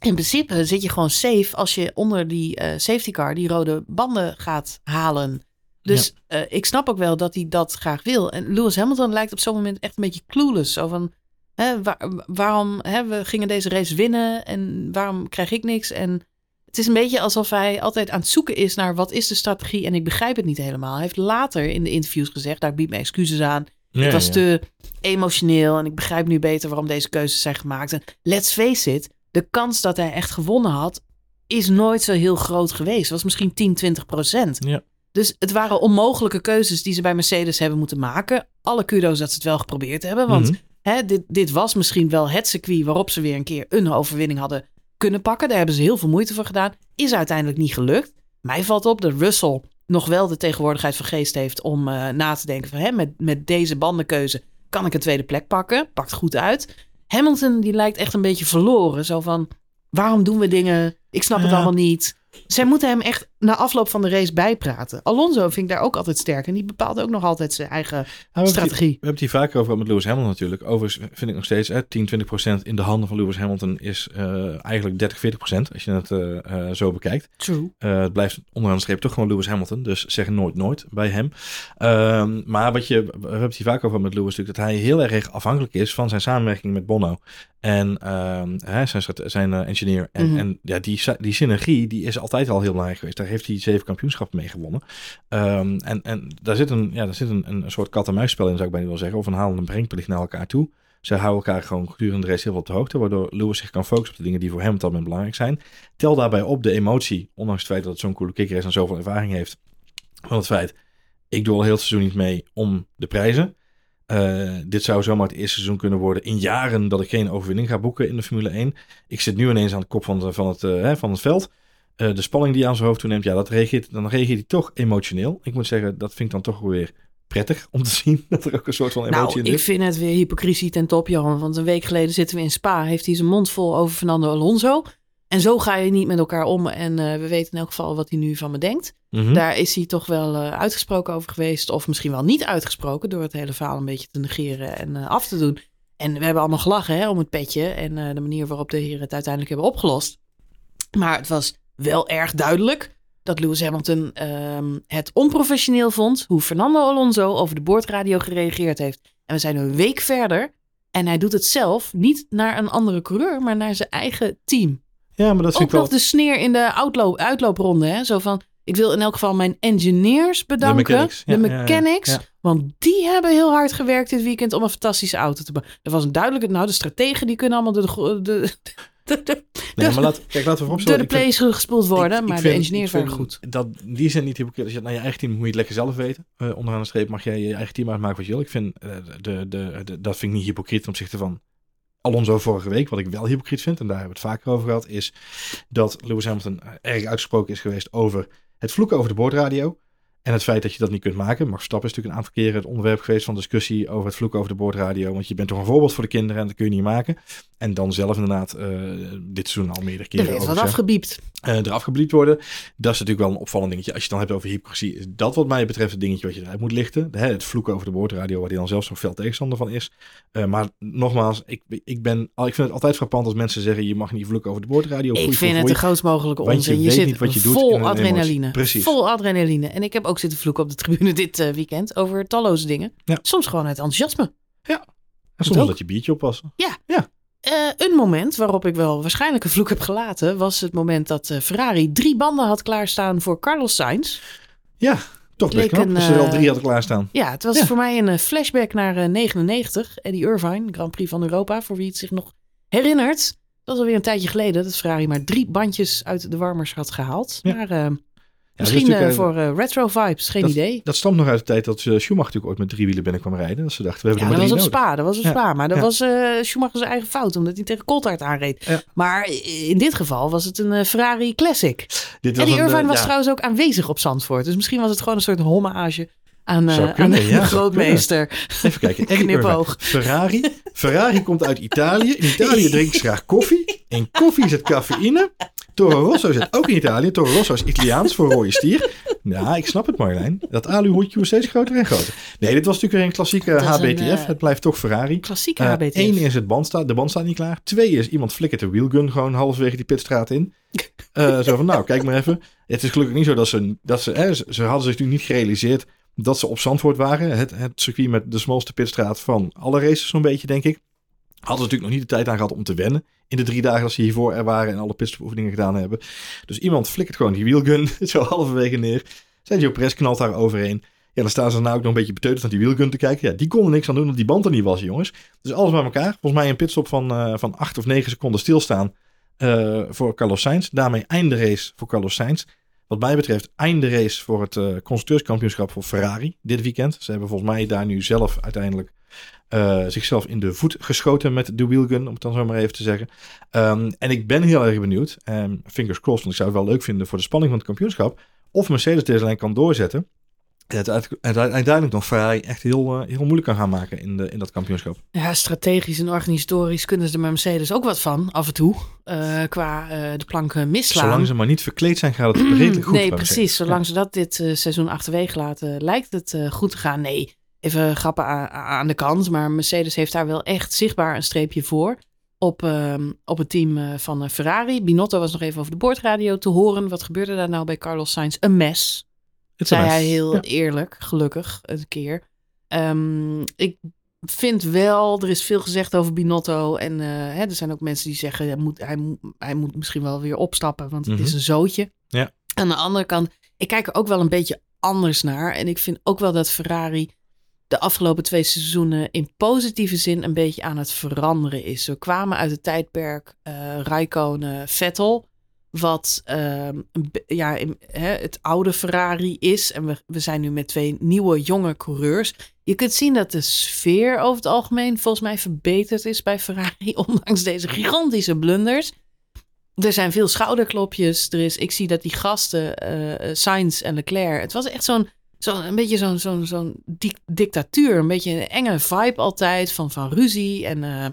in principe zit je gewoon safe als je onder die eh, safety car die rode banden gaat halen. Dus eh, ik snap ook wel dat hij dat graag wil. En Lewis Hamilton lijkt op zo'n moment echt een beetje clueless. Zo van, hè, waar- waarom hè, we gingen deze race winnen en waarom krijg ik niks? En het is een beetje alsof hij altijd aan het zoeken is naar wat is de strategie en ik begrijp het niet helemaal. Hij heeft later in de interviews gezegd, daar bied me excuses aan. Ja, ik was ja. te emotioneel en ik begrijp nu beter waarom deze keuzes zijn gemaakt. En let's face it, de kans dat hij echt gewonnen had, is nooit zo heel groot geweest. Het was misschien 10, 20 procent. Ja. Dus het waren onmogelijke keuzes die ze bij Mercedes hebben moeten maken. Alle kudo's dat ze het wel geprobeerd hebben. Want Mhm. hè, dit, dit was misschien wel het circuit waarop ze weer een keer een overwinning hadden kunnen pakken. Daar hebben ze heel veel moeite voor gedaan. Is uiteindelijk niet gelukt. Mij valt op dat Russell nog wel de tegenwoordigheid van geest heeft om eh, na te denken van hè, met, met deze bandenkeuze kan ik een tweede plek pakken. Pakt goed uit. Hamilton die lijkt echt een beetje verloren. Zo van waarom doen we dingen? Ik snap het allemaal niet. Zij moeten hem echt na afloop van de race bijpraten. Alonso vind ik daar ook altijd sterk. En die bepaalt ook nog altijd zijn eigen Nou, we strategie. We hebben het hier vaker over met Lewis Hamilton natuurlijk. Overigens vind ik nog steeds, hè, 10, 20 procent in de handen van Lewis Hamilton is eh, eigenlijk 30, 40 procent. Als je het eh, eh, zo bekijkt. True. Het blijft onderaan de streep toch gewoon Lewis Hamilton. Dus zeg nooit nooit bij hem. Ehm, maar wat je, we hebben het hier vaak over met Lewis natuurlijk. Dat hij heel erg afhankelijk is van zijn samenwerking met Bono. En ehm, hè, zijn, zijn eh, engineer. En, Mhm. en ja, die, die synergie die is altijd al heel belangrijk geweest. Daar heeft hij zeven kampioenschappen mee gewonnen. Ehm, en, en daar zit, een, ja, daar zit een, een soort kat-en-muisspel in, zou ik bijna wel zeggen. Of een halen en brengplicht naar elkaar toe. Zij houden elkaar gewoon gedurende de race heel veel op de hoogte. Waardoor Lewis zich kan focussen op de dingen die voor hem op dat moment belangrijk zijn. Tel daarbij op de emotie. Ondanks het feit dat het zo'n coole kikker is en zoveel ervaring heeft. Van het feit, ik doe al heel het seizoen niet mee om de prijzen. Eh, dit zou zomaar het eerste seizoen kunnen worden in jaren dat ik geen overwinning ga boeken in de Formule 1. Ik zit nu ineens aan de kop van, de, van, het, eh, hè, van het veld. Eh, de spanning die aan zijn hoofd toeneemt, ja, dat reageert, dan reageert hij toch emotioneel. Ik moet zeggen, dat vind ik dan toch weer prettig om te zien. Dat er ook een soort van emotie Nou, in ik zit. vind het weer hypocrisie ten top, Johan. Want een week geleden zitten we in Spa. Heeft hij zijn mond vol over Fernando Alonso. En zo ga je niet met elkaar om. En eh, we weten in elk geval wat hij nu van me denkt. Mhm. Daar is hij toch wel eh, uitgesproken over geweest. Of misschien wel niet uitgesproken. Door het hele verhaal een beetje te negeren en eh, af te doen. En we hebben allemaal gelachen hè, om het petje. En de manier waarop de heren het uiteindelijk hebben opgelost. Maar het was wel erg duidelijk dat Lewis Hamilton ehm, het onprofessioneel vond. Hoe Fernando Alonso over de boordradio gereageerd heeft. En we zijn een week verder. En hij doet het zelf niet naar een andere coureur, maar naar zijn eigen team. Ja, maar dat vind Ook ik wel... nog de sneer in de uitloop, uitloopronde. Hè? Zo van, ik wil in elk geval mijn engineers bedanken. mechanics, ja, de ja, ja, mechanics. ja. Want die hebben heel hard gewerkt dit weekend om een fantastische auto te bouwen. Er was een duidelijke, nou de strategen die kunnen allemaal door de, de, de, de, Nee, maar laat, kijk, laten we door vooropstellen. de plays gespoeld worden. ik- ik maar vind- de engineers waren goed. Dat, die zijn niet hypocriet. Als je het naar je eigen team moet je het lekker zelf weten. Eh, onderaan de streep mag jij je eigen team uitmaken wat je wil. Ik vind, eh, de, de, de, dat vind ik niet hypocriet ten opzichte van Alonso vorige week. Wat ik wel hypocriet vind, en daar hebben we het vaker over gehad, is dat Lewis Hamilton eh, erg uitgesproken is geweest over het vloeken over de boordradio. En het feit dat je dat niet kunt maken. Max Verstappen is natuurlijk een aantal keren het onderwerp geweest van discussie over het vloeken over de boordradio. Want je bent toch een voorbeeld voor de kinderen en dat kun je niet maken. En dan zelf inderdaad uh, dit seizoen al meerdere keren. Er is wat afgebiept. Uh, eraf gebliept worden. Dat is natuurlijk wel een opvallend dingetje. Als je het dan hebt over hypocrisie, is dat wat mij betreft het dingetje wat je eruit moet lichten. Hè, het vloeken over de boordradio, waar die dan zelfs zo'n veel tegenstander van is. Uh, maar nogmaals, ik, ik, ben, ik vind het altijd frappant als mensen zeggen, je mag niet vloeken over de boordradio. Ik vind het de grootst mogelijke onzin. Je, je zit niet wat je doet vol adrenaline. Precies. Vol adrenaline. En ik heb ook zitten vloeken op de tribune dit uh, weekend over talloze dingen. Ja. Soms gewoon uit enthousiasme. Ja. En soms dat je biertje oppassen. Ja. Ja. Uh, een moment waarop ik wel waarschijnlijk een vloek heb gelaten, was het moment dat uh, Ferrari drie banden had klaarstaan voor Carlos Sainz. Ja, toch best knap, ze er al drie hadden klaarstaan. Ja, het was ja. voor mij een flashback naar 99, Eddie Irvine, Grand Prix van Europa, voor wie het zich nog herinnert. Dat was alweer een tijdje geleden dat Ferrari maar drie bandjes uit de warmers had gehaald. Ja. Maar uh, Misschien uh, voor uh, retro vibes, geen dat, idee. Dat stamt nog uit de tijd dat uh, Schumacher natuurlijk ooit met drie wielen binnen kwam rijden. Dat ze dachten, we hebben ja, er maar dat was op Spa, dat was op ja. Spa. Maar dat ja. was Schumacher zijn eigen fout, omdat hij tegen Coulthard aanreed. Ja. Maar in dit geval was het een Ferrari Classic. Dit was en die Irvine was trouwens ook aanwezig op Zandvoort. Dus misschien was het gewoon een soort hommage aan, uh, kunnen, aan de grootmeester. Even kijken. Knipoog. Ferrari. Ferrari komt uit Italië. In Italië drinkt ze graag koffie. In koffie zit cafeïne. Toro Rosso zit ook in Italië. Toro Rosso is Italiaans voor rode stier. Ja, ik snap het Marjolein. Dat aluhoedje wordt steeds groter en groter. Nee, dit was natuurlijk weer een klassieke HBTF. Een, uh, het blijft toch Ferrari. Klassieke uh, HBTF. Eén is het band staat, de band staat niet klaar. Twee is iemand flikkert de wheelgun gewoon halverwege die pitstraat in. Uh, zo van, nou, kijk maar even. Het is gelukkig niet zo dat ze... Dat ze, hè, ze hadden zich natuurlijk niet gerealiseerd dat ze op Zandvoort waren. Het, het circuit met de smalste pitstraat van alle races zo'n beetje, denk ik. Hadden ze natuurlijk nog niet de tijd aan gehad om te wennen. In de drie dagen dat ze hiervoor er waren en alle pitstopoefeningen gedaan hebben. Dus iemand flikkert gewoon die wheelgun zo halverwege neer. Sergio Perez knalt daar overheen. Ja, dan staan ze nou ook nog een beetje beteuterd naar die wheelgun te kijken. Ja, die konden niks aan doen, omdat die band er niet was, jongens. Dus alles bij elkaar. Volgens mij een pitstop van, uh, van 8 of 9 seconden stilstaan uh, voor Carlos Sainz. Daarmee einde race voor Carlos Sainz. Wat mij betreft einde race voor het uh, constructeurskampioenschap voor Ferrari dit weekend. Ze hebben volgens mij daar nu zelf uiteindelijk uh, zichzelf in de voet geschoten met de wheelgun, om het dan zo maar even te zeggen. Um, en ik ben heel erg benieuwd, um, fingers crossed, want ik zou het wel leuk vinden voor de spanning van het kampioenschap, of Mercedes deze lijn kan doorzetten. En het uiteindelijk nog Ferrari echt heel, uh, heel moeilijk kan gaan maken in, de, in dat kampioenschap. Ja, strategisch en organisatorisch kunnen ze er met Mercedes ook wat van, af en toe, uh, qua de planken misslaan. Zolang ze maar niet verkleed zijn, gaat het redelijk goed. Nee, precies. Zolang ja. ze dat dit seizoen achterwege laten, lijkt het goed te gaan. Nee, even grappen aan de kant. Maar Mercedes heeft daar wel echt zichtbaar een streepje voor. Op, uh, op het team uh, van uh, Ferrari. Binotto was nog even over de boordradio te horen. Wat gebeurde daar nou bij Carlos Sainz? Een mes. Het zei hij heel ja. eerlijk, gelukkig, een keer. Um, ik vind wel, er is veel gezegd over Binotto. En uh, hè, er zijn ook mensen die zeggen, hij moet, hij, moet, hij moet misschien wel weer opstappen. Want het mm -hmm. is een zootje. Ja. Aan de andere kant, ik kijk er ook wel een beetje anders naar. En ik vind ook wel dat Ferrari de afgelopen twee seizoenen in positieve zin een beetje aan het veranderen is. We kwamen uit het tijdperk uh, Raikkonen Vettel, wat uh, ja, hè, het oude Ferrari is. En we, we zijn nu met twee nieuwe jonge coureurs. Je kunt zien dat de sfeer over het algemeen volgens mij verbeterd is bij Ferrari, ondanks deze gigantische blunders. Er zijn veel schouderklopjes. Er is, ik zie dat die gasten, uh, Sainz en Leclerc, het was echt zo'n zo, een beetje zo'n zo'n zo'n di dictatuur. Een beetje een enge vibe altijd van, van ruzie en, uh,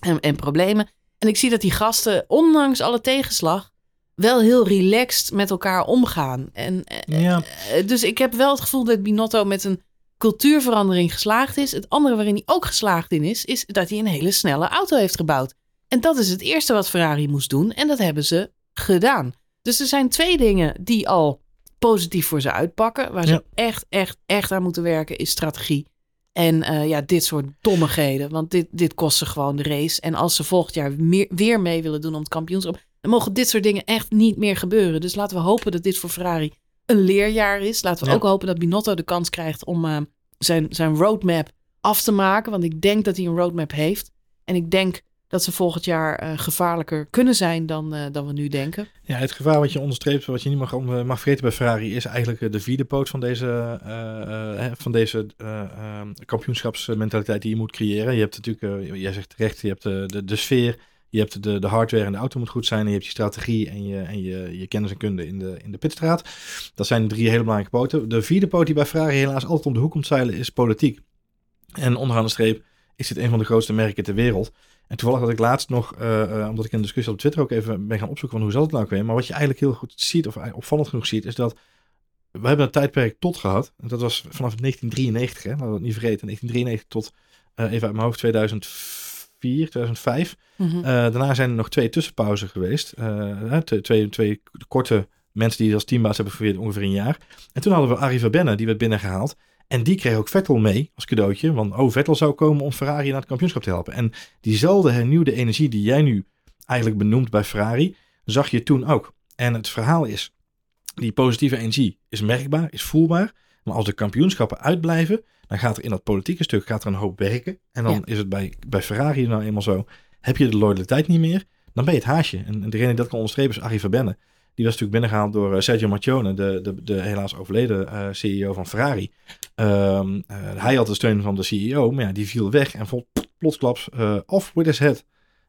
en, en problemen. En ik zie dat die gasten, ondanks alle tegenslag, wel heel relaxed met elkaar omgaan. En, ja. uh, dus ik heb wel het gevoel dat Binotto met een cultuurverandering geslaagd is. Het andere waarin hij ook geslaagd in is, is dat hij een hele snelle auto heeft gebouwd. En dat is het eerste wat Ferrari moest doen. En dat hebben ze gedaan. Dus er zijn twee dingen die al positief voor ze uitpakken. Waar ze ja. echt, echt, echt aan moeten werken is strategie. En uh, ja, dit soort dommigheden. Want dit, dit kost ze gewoon de race. En als ze volgend jaar meer, weer mee willen doen om het kampioenschap... dan mogen dit soort dingen echt niet meer gebeuren. Dus laten we hopen dat dit voor Ferrari een leerjaar is. Laten we ja. ook hopen dat Binotto de kans krijgt om uh, zijn, zijn roadmap af te maken. Want ik denk dat hij een roadmap heeft. En ik denk dat ze volgend jaar uh, gevaarlijker kunnen zijn dan, uh, dan we nu denken. Ja, het gevaar wat je onderstreept, wat je niet mag, mag vergeten bij Ferrari, is eigenlijk de vierde poot van deze, van deze kampioenschapsmentaliteit die je moet creëren. Je hebt natuurlijk, jij zegt terecht, je hebt de, de, sfeer, Je hebt de, de hardware en de auto moet goed zijn. En je hebt je strategie en je, en je, je kennis en kunde in de, in de pitstraat. Dat zijn drie hele belangrijke poten. De vierde poot die bij Ferrari helaas altijd om de hoek komt zeilen is politiek. En onderaan de streep is dit een van de grootste merken ter wereld. En toevallig had ik laatst nog, uh, omdat ik in de discussie op Twitter ook even ben gaan opzoeken van hoe zat het nou weer. Maar wat je eigenlijk heel goed ziet, of opvallend genoeg ziet, is dat we hebben een tijdperk tot gehad. En dat was vanaf 1993, hè, laten we het niet vergeten. 1993 tot, uh, even uit mijn hoofd, 2004, 2005. Mm -hmm. uh, daarna zijn er nog twee tussenpauzen geweest. twee, twee, twee korte mensen die als teambaas hebben geprobeerd ongeveer een jaar. En toen hadden we Arie Verbenne, die werd binnengehaald. En die kreeg ook Vettel mee als cadeautje. Want oh, Vettel zou komen om Ferrari naar het kampioenschap te helpen. En diezelfde hernieuwde energie die jij nu eigenlijk benoemt bij Ferrari, zag je toen ook. En het verhaal is, die positieve energie is merkbaar, is voelbaar. Maar als de kampioenschappen uitblijven, dan gaat er in dat politieke stuk gaat er een hoop werken. En dan is het bij, bij Ferrari nou eenmaal zo, heb je de loyaliteit niet meer, dan ben je het haasje. En, degene die dat kan onderstrepen is Arie Verbenne. Die was natuurlijk binnengehaald door uh, Sergio Marchionne, de, de, de helaas overleden uh, CEO van Ferrari. Um, uh, hij had de steun van de CEO, maar ja, die viel weg en vol plotsklaps off with his head.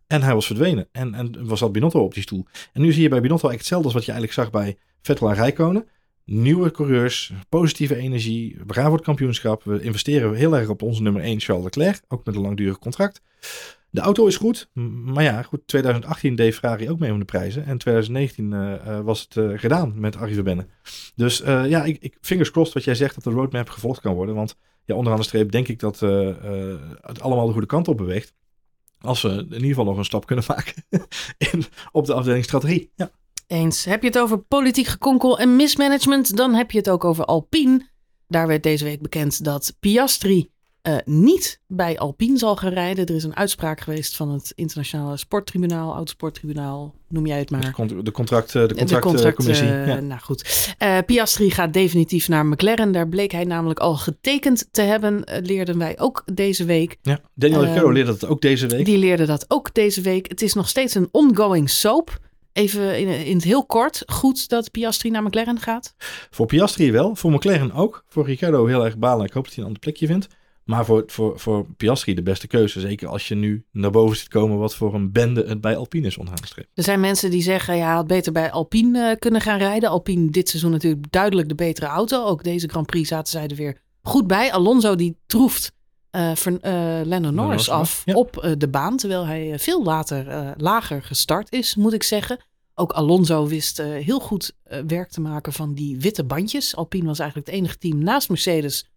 En hij was verdwenen. En, en was dat Binotto op die stoel. En nu zie je bij Binotto eigenlijk hetzelfde als wat je eigenlijk zag bij Vettel en Rijkonen. Nieuwe coureurs, positieve energie, we gaan voor het kampioenschap. We investeren heel erg op onze nummer 1 Charles Leclerc, ook met een langdurig contract. De auto is goed, maar ja, goed, 2018 deed Ferrari ook mee om de prijzen. En 2019 uh, uh, was het uh, gedaan met Arie Verbenne. Dus eh, ja, ik, ik, fingers crossed wat jij zegt dat de roadmap gevolgd kan worden. Want ja, onderaan de streep denk ik dat eh, het allemaal de goede kant op beweegt. Als we in ieder geval nog een stap kunnen maken in, op de afdeling strategie. Ja. Eens. Heb je het over politiek gekonkel en mismanagement, dan heb je het ook over Alpine. Daar werd deze week bekend dat Piastri uh, niet bij Alpine zal gaan rijden. Er is een uitspraak geweest van het internationale sporttribunaal, autosporttribunaal, noem jij het maar. De, contract, de, contract, de contractcommissie. Uh, ja. Nou goed. Uh, Piastri gaat definitief naar McLaren. Daar bleek hij namelijk al getekend te hebben, leerden wij ook deze week. Ja, Daniel Ricciardo leerde dat ook deze week. Die leerde dat ook deze week. Het is nog steeds een ongoing soap. Even in, in, het heel kort, goed dat Piastri naar McLaren gaat? Voor Piastri wel, voor McLaren ook. Voor Ricciardo heel erg balen. Ik hoop dat hij een ander plekje vindt. Maar voor, voor, voor Piastri de beste keuze. Zeker als je nu naar boven ziet komen wat voor een bende het bij Alpine is onderaan Er zijn mensen die zeggen, ja, had beter bij Alpine uh, kunnen gaan rijden. Alpine dit seizoen natuurlijk duidelijk de betere auto. Ook deze Grand Prix zaten zij er weer goed bij. Alonso die troeft uh, uh, Lennon Norris af ja. op uh, de baan. Terwijl hij veel later lager gestart is, moet ik zeggen. Ook Alonso wist heel goed werk te maken van die witte bandjes. Alpine was eigenlijk het enige team naast Mercedes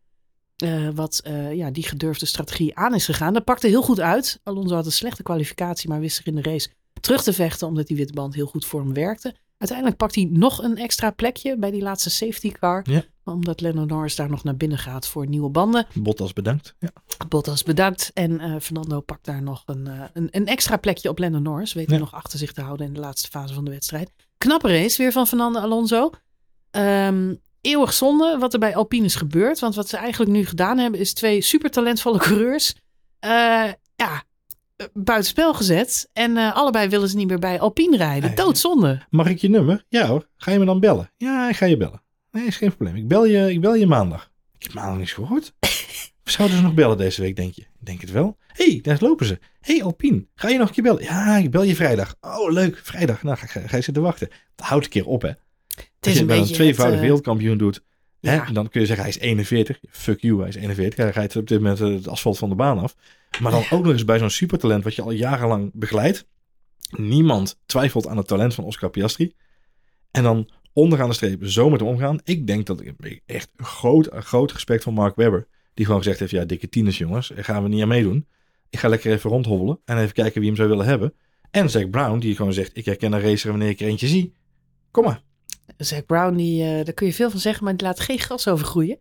uh, wat uh, ja, die gedurfde strategie aan is gegaan. Dat pakte heel goed uit. Alonso had een slechte kwalificatie, maar wist zich in de race terug te vechten omdat die witte band heel goed voor hem werkte. Uiteindelijk pakt hij nog een extra plekje bij die laatste safety car. Ja. Omdat Lennon Norris daar nog naar binnen gaat voor nieuwe banden. Bottas bedankt. Ja. Bottas bedankt. En uh, Fernando pakt daar nog een, een, een, extra plekje op Lennon Norris. Weet hij nog achter zich te houden in de laatste fase van de wedstrijd. Knappe race weer van Fernando Alonso. Um, eeuwig zonde wat er bij Alpine is gebeurd. Want wat ze eigenlijk nu gedaan hebben, is twee super talentvolle coureurs. Uh, ja, buitenspel gezet. En uh, allebei willen ze niet meer bij Alpine rijden. Nee, Doodzonde. Mag ik je nummer? Ja hoor. Ga je me dan bellen? Ja, ik ga je bellen. Nee, is geen probleem. Ik bel je, ik bel je maandag. Ik heb maandag niets gehoord. Zouden ze nog bellen deze week, denk je? Ik denk het wel. Hé, hey, daar lopen ze. Hé, hey, Alpine, ga je nog een keer bellen? Ja, ik bel je vrijdag. Oh, leuk, vrijdag. Nou, ga, ga, ga je zitten wachten. Houd een keer op, hè. Als je een bij een tweevoudig uh, wereldkampioen doet, ja. hè, dan kun je zeggen hij is 41. Fuck you, hij is 41. Hij rijdt op dit moment uh, het asfalt van de baan af. Maar dan ook nog eens bij zo'n supertalent wat je al jarenlang begeleidt. Niemand twijfelt aan het talent van Oscar Piastri. En dan onderaan de streep zo met hem omgaan. Ik denk dat ik echt een groot, groot respect van Mark Webber. Die gewoon gezegd heeft, ja dikke tieners jongens, gaan we niet aan meedoen. Ik ga lekker even rondhobbelen en even kijken wie hem zou willen hebben. En Zack Brown, die gewoon zegt, ik herken een racer wanneer ik er eentje zie. Kom maar. Zack Brown, die, uh, daar kun je veel van zeggen, maar die laat geen gras over groeien.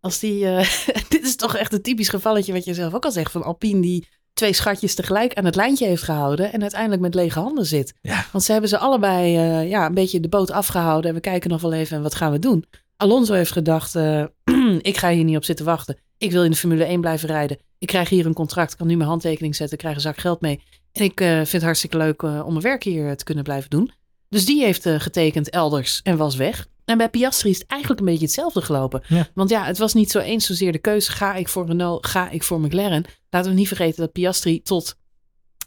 Als die, uh, dit is toch echt een typisch gevalletje wat je zelf ook al zegt van Alpine die twee schatjes tegelijk aan het lijntje heeft gehouden en uiteindelijk met lege handen zit. Ja. Want ze hebben ze allebei uh, ja, een beetje de boot afgehouden en we kijken nog wel even en wat gaan we doen. Alonso heeft gedacht, ik ga hier niet op zitten wachten. Ik wil in de Formule 1 blijven rijden. Ik krijg hier een contract, kan nu mijn handtekening zetten, krijg een zak geld mee. En ik vind het hartstikke leuk om mijn werk hier te kunnen blijven doen. Dus die heeft uh, getekend elders en was weg. En bij Piastri is het eigenlijk een beetje hetzelfde gelopen. Ja. Want ja, het was niet zo eens zozeer de keuze. Ga ik voor Renault, ga ik voor McLaren? Laten we niet vergeten dat Piastri tot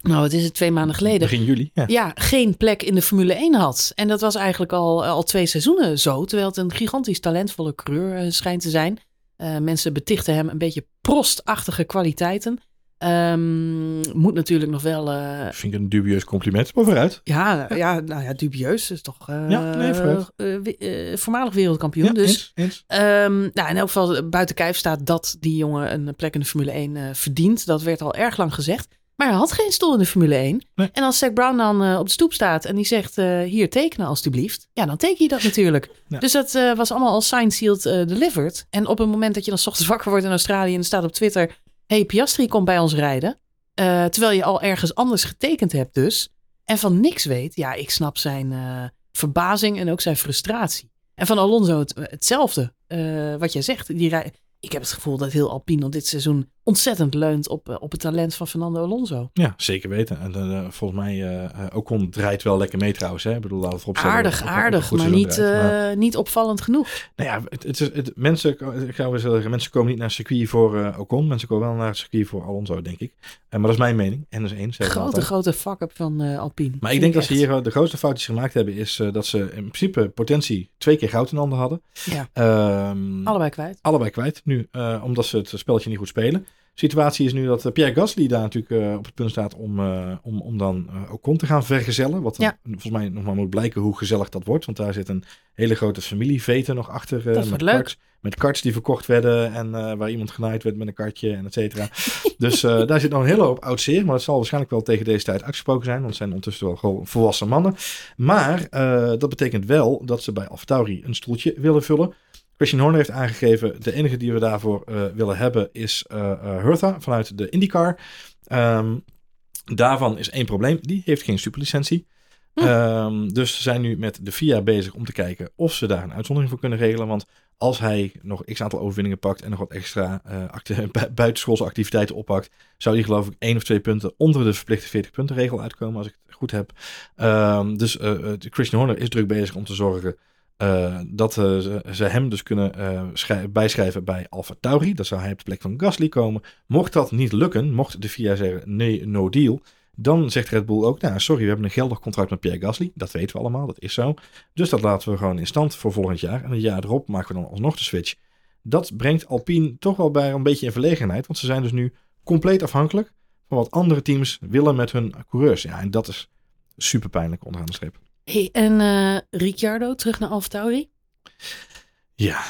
nou wat is het, twee maanden geleden. Begin juli. Ja. Ja, geen plek in de Formule 1 had. En dat was eigenlijk al, al twee seizoenen zo. Terwijl het een gigantisch talentvolle coureur eh, schijnt te zijn. Eh, mensen betichten hem een beetje prostachtige kwaliteiten. Ehm, moet natuurlijk nog wel. eh, Vind ik een dubieus compliment, maar vooruit. ja, ja, nou ja, dubieus is toch. eh, Ja, nee, vooruit. eh, eh, voormalig wereldkampioen. Ja, dus eens, eens. Ehm, nou, in elk geval buiten kijf staat dat die jongen een plek in de Formule 1 eh, verdient. Dat werd al erg lang gezegd. Maar hij had geen stoel in de Formule 1. Nee. En als Zack Brown dan op de stoep staat en die zegt hier tekenen alstublieft. Ja, dan teken je dat natuurlijk. Ja. Dus dat was allemaal al signed, sealed, delivered. En op het moment dat je dan ochtends wakker wordt in Australië en staat op Twitter... hey, Piastri komt bij ons rijden. Eh, terwijl je al ergens anders getekend hebt dus. En van niks weet. Ja, ik snap zijn eh, verbazing en ook zijn frustratie. En van Alonso het, hetzelfde. Eh, wat jij zegt. Die rij- ik heb het gevoel dat heel Alpine al dit seizoen ontzettend leunt op, eh, op het talent van Fernando Alonso. Ja, zeker weten. En eh, volgens mij, eh eh, Ocon draait wel lekker mee trouwens. Hè? Ik bedoel, laten we Aardig, aardig, maar niet, draait. Maar- eh, niet opvallend genoeg. Nou ja, het, het is, het, mensen, ik zou wel zeggen, mensen komen niet naar circuit voor eh, Ocon. Mensen komen wel naar het circuit voor Alonso, denk ik. Eh, maar dat is mijn mening. En dat is één. Grote, altijd. grote fuck-up van eh, Alpine. Maar ik denk dat ze hier eh, de grootste fout die ze gemaakt hebben, is eh, dat ze in principe potentie twee keer goud in handen hadden. Ja. Ehm, Allebei kwijt. allebei kwijit nu, eh, omdat ze het spelletje niet goed spelen. Situatie is nu dat eh, Pierre Gasly daar natuurlijk eh, op het punt staat om, eh, om, om dan eh, Ocon te gaan vergezellen. Wat dan Ja. volgens mij nog maar moet blijken hoe gezellig dat wordt. Want daar zit een hele grote familievete nog achter. Dat met leuk. karts, met karts die verkocht werden en waar iemand genaaid werd met een kartje en et cetera. dus daar zit nog een hele hoop oud zeer. Maar dat zal waarschijnlijk wel tegen deze tijd uitgesproken zijn. Want het zijn ondertussen wel gewoon volwassen mannen. Maar dat betekent wel dat ze bij AlphaTauri een stoeltje willen vullen. Christian Horner heeft aangegeven, de enige die we daarvoor eh, willen hebben is eh eh, Hertha vanuit de IndyCar. Ehm, daarvan is één probleem, die heeft geen superlicentie. Hm. Ehm, dus ze zijn nu met de FIA bezig om te kijken of ze daar een uitzondering voor kunnen regelen. Want als hij nog x aantal overwinningen pakt en nog wat extra buitenschoolse activiteiten oppakt, zou die geloof ik één of twee punten onder de verplichte 40 punten regel uitkomen, als ik het goed heb. Ehm, dus Christian Horner is druk bezig om te zorgen eh, dat eh, ze, hem dus kunnen eh, schrij- bijschrijven bij Alfa Tauri. Dat zou hij op de plek van Gasly komen. Mocht dat niet lukken, mocht de FIA zeggen nee, no deal, dan zegt Red Bull ook, nou sorry, we hebben een geldig contract met Pierre Gasly. Dat weten we allemaal, dat is zo. Dus dat laten we gewoon in stand voor volgend jaar. En een jaar erop maken we dan alsnog de switch. Dat brengt Alpine toch wel bij een beetje in verlegenheid, want ze zijn dus nu compleet afhankelijk van wat andere teams willen met hun coureurs. Ja, en dat is super pijnlijk onderaan de. Hey, en eh, Ricciardo, terug naar AlphaTauri. Ja,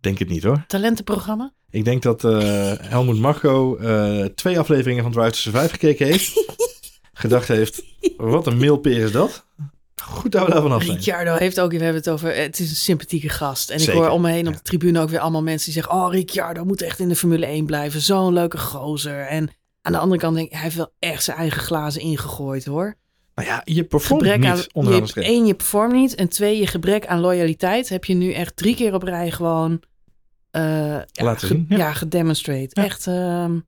denk het niet hoor. Talentenprogramma. Ik denk dat eh Helmoet Marco eh, twee afleveringen van Drive to Survive gekeken heeft. gedacht heeft, wat een mailpeer is dat. Goed dat we daarvan af zijn. Ricciardo heeft ook, we hebben het over, het is een sympathieke gast. En Zeker, ik hoor om me heen op de tribune ook weer allemaal mensen die zeggen, oh Ricciardo moet echt in de Formule 1 blijven. Zo'n leuke gozer. En aan de andere kant denk ik, hij heeft wel echt zijn eigen glazen ingegooid hoor. Nou ja, je performt Gebrek niet aan, de je, één, je performt niet. En twee, je gebrek aan loyaliteit heb je nu echt drie keer op rij gewoon eh, ja, Laten ge- zien, ja. ja, gedemonstrate. Ja. Echt, ehm,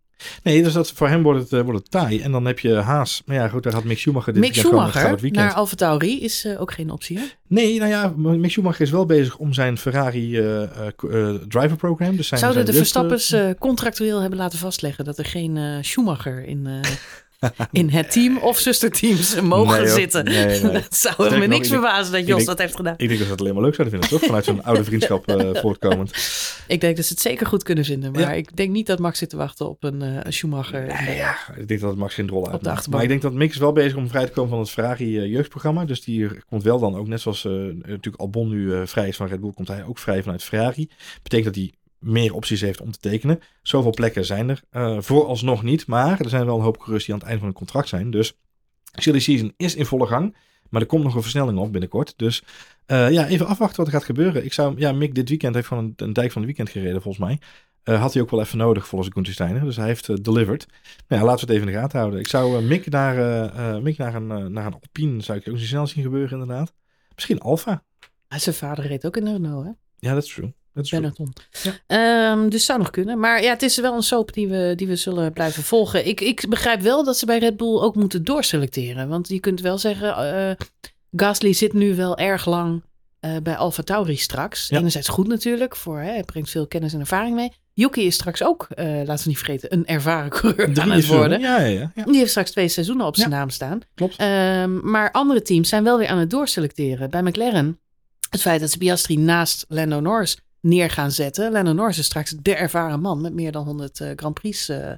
Nee, dus dat, voor hem wordt het, eh, wordt het taai. En dan heb je Haas. Maar ja, goed, daar gaat Mick Schumacher dit Mick Schumacher goud weekend. naar Alfa Tauri is eh, ook geen optie hè? Nee, nou ja, Mick Schumacher is wel bezig om zijn Ferrari driver program. Dus zijn, Zouden de zijn eh, contractueel hebben laten vastleggen dat er geen Schumacher in, in het team of zusterteams eh, mogen Nee, zitten? Nee, nee. dat zou me niks verbazen dat Jos denk- dat heeft gedaan. Ik denk dat ze het alleen maar leuk zouden vinden, toch? Vanuit zo'n oude vriendschap eh, voortkomend. Ik denk dat ze het zeker goed kunnen vinden. Maar Ja. ik denk niet dat Max zit te wachten op een, eh, Schumacher. Nee, ja, ik denk dat Max geen rol uit. de achterbank. Maar ik denk dat Mick is wel bezig om vrij te komen van het Ferrari eh, jeugdprogramma. Dus die komt wel dan ook, net zoals eh, natuurlijk Albon nu eh, vrij is van Red Bull, komt hij ook vrij vanuit Ferrari. Betekent dat hij meer opties heeft om te tekenen. Zoveel plekken zijn er eh, vooralsnog niet. Maar er zijn wel een hoop coureurs die aan het einde van hun contract zijn. Dus silly season is in volle gang. Maar er komt nog een versnelling op binnenkort. Dus eh, ja, even afwachten wat er gaat gebeuren. Ik zou, ja, Mick dit weekend heeft gewoon een, een dijk van het weekend gereden volgens mij. Eh, had hij ook wel even nodig volgens Gunther Steiner. Dus hij heeft delivered. Nou ja, laten we het even in de gaten houden. Ik zou Mick, naar, Mick naar, een, naar een Alpine zou ik ook niet snel zien gebeuren inderdaad. Misschien Alfa. Ah, Zijn vader reed ook in de Renault, hè? Ja, dat is true. Dat. Benetton. Ja. Ehm, dus zou nog kunnen. Maar ja, het is wel een soap die we, die we zullen blijven volgen. Ik, ik begrijp wel dat ze bij Red Bull ook moeten doorselecteren. Want je kunt wel zeggen, eh Gasly zit nu wel erg lang eh, bij Alfa Tauri straks. Ja. Enerzijds goed natuurlijk, voor, hè, hij brengt veel kennis en ervaring mee. Yuki is straks ook, eh, laten we niet vergeten, een ervaren coureur aan het 43, worden. Ja, ja, ja. Die heeft straks twee seizoenen op zijn Ja. naam staan. Klopt. Ehm, maar andere teams zijn wel weer aan het doorselecteren. Bij McLaren, het feit dat ze Piastri naast Lando Norris neer gaan zetten. Lando Norris is straks de ervaren man met meer dan 100 eh, Grand Prix eh,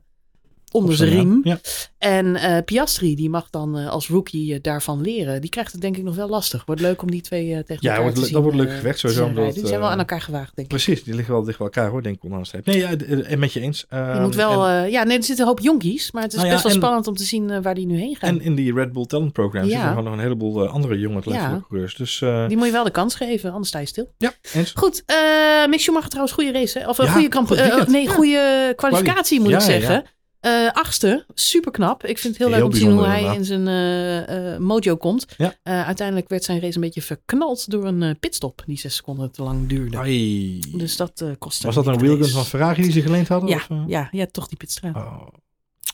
onder zijn riem. Ja. En eh, Piastri, die mag dan eh, als rookie eh, daarvan leren. Die krijgt het denk ik nog wel lastig. Wordt leuk om die twee tegen Ja, wordt te zien. dat wordt leuk gevecht te sowieso, omdat. Die zijn wel aan elkaar gewaagd, denk ik. Precies, die liggen wel dicht bij elkaar hoor, denk ik onderaan. Nee, ja, eh, met je eens. Je moet wel, en, ja, nee, er zitten een hoop jonkies. Maar het is Nou ja, best wel en- spannend om te zien waar die nu heen gaan. en in die Red Bull Talent Program Ja. zitten gewoon nog een heleboel andere jonge Ja. coureurs. Dus Die moet je wel de kans geven, anders sta je stil. ja, eens. Goed, Mick Schumacher trouwens, goede race. Hè? Of een Ja, goede, kamp- weekend. nee, Ja. goede kwalificatie moet Ja, ik ja, ja. zeggen. Eh, achtste, super knap. Ik vind het heel, Heel leuk om te zien hoe hij in zijn eh, mojo komt. Ja. Uiteindelijk werd zijn race een beetje verknald door een pitstop die zes seconden te lang duurde. Ai. Dus dat kostte Was dat een race. van Ferrari die ze geleend hadden? Ja, of, ja, ja, toch die pitstraat. Oh.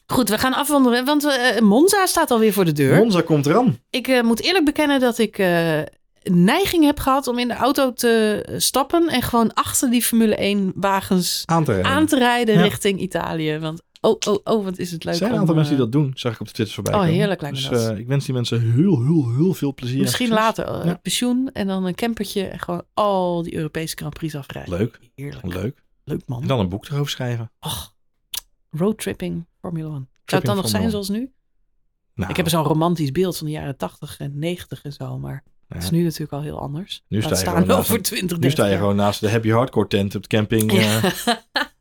Goed, we gaan afwandelen, want Monza staat alweer voor de deur. Monza komt eraan. Ik moet eerlijk bekennen dat ik neiging heb gehad om in de auto te stappen en gewoon achter die Formule 1 wagens Aan te rijden. aan te rijden Ja. richting Italië. Want oh, oh, oh, wat is het leuk Er zijn een om, aantal mensen die eh, dat doen, zag ik op de Twitter voorbij Oh, komen. heerlijk lijkt me dus, dat. eh, ik wens die mensen heel, heel, heel veel plezier. en Misschien later eh, Ja. pensioen en dan een campertje en gewoon al die Europese Grand Prix afrijden. Leuk, Heerlijk. leuk. Leuk man. En dan een boek erover schrijven. Och, roadtripping Formule 1. Zou het dan nog zijn zoals nu? Nou, Ik heb zo'n romantisch beeld van de jaren 80 en 90 en zo, maar het is nu natuurlijk al heel anders. Nu sta je staan gewoon naast over een- 20, nu sta je 30 gewoon naast de Happy Hardcore tent op de camping eh,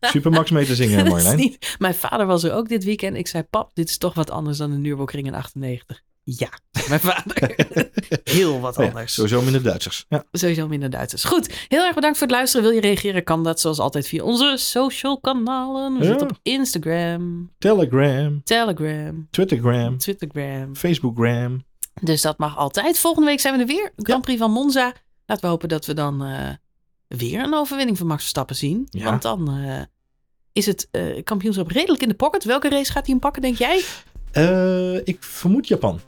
Supermax mee te zingen, Marjolein. niet- Mijn vader was er ook dit weekend. Ik zei, pap, dit is toch wat anders dan de Nürburgring in 98. Ja, mijn vader. Heel wat Oh ja, anders. sowieso minder Duitsers. Ja. Sowieso minder Duitsers. Goed, heel erg bedankt voor het luisteren. Wil je reageren, kan dat zoals altijd via onze social kanalen. We Ja. zitten op Instagram, Telegram, Telegram, Twittergram, Twittergram. Facebookgram. Dus dat mag altijd. Volgende week zijn we er weer. Grand Prix van Monza. Laten we hopen dat we dan eh, weer een overwinning van Max Verstappen zien. Ja. Want dan eh, is het eh, kampioenschap redelijk in de pocket. Welke race gaat hij hem pakken, denk jij? Ik vermoed Japan.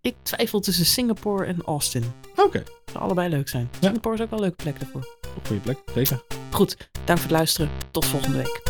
Ik twijfel tussen Singapore en Austin. Oké, Zou allebei leuk zijn. Singapore is ook wel een leuke plek daarvoor. goede plek, zeker. Goed, dank voor het luisteren. Tot volgende week.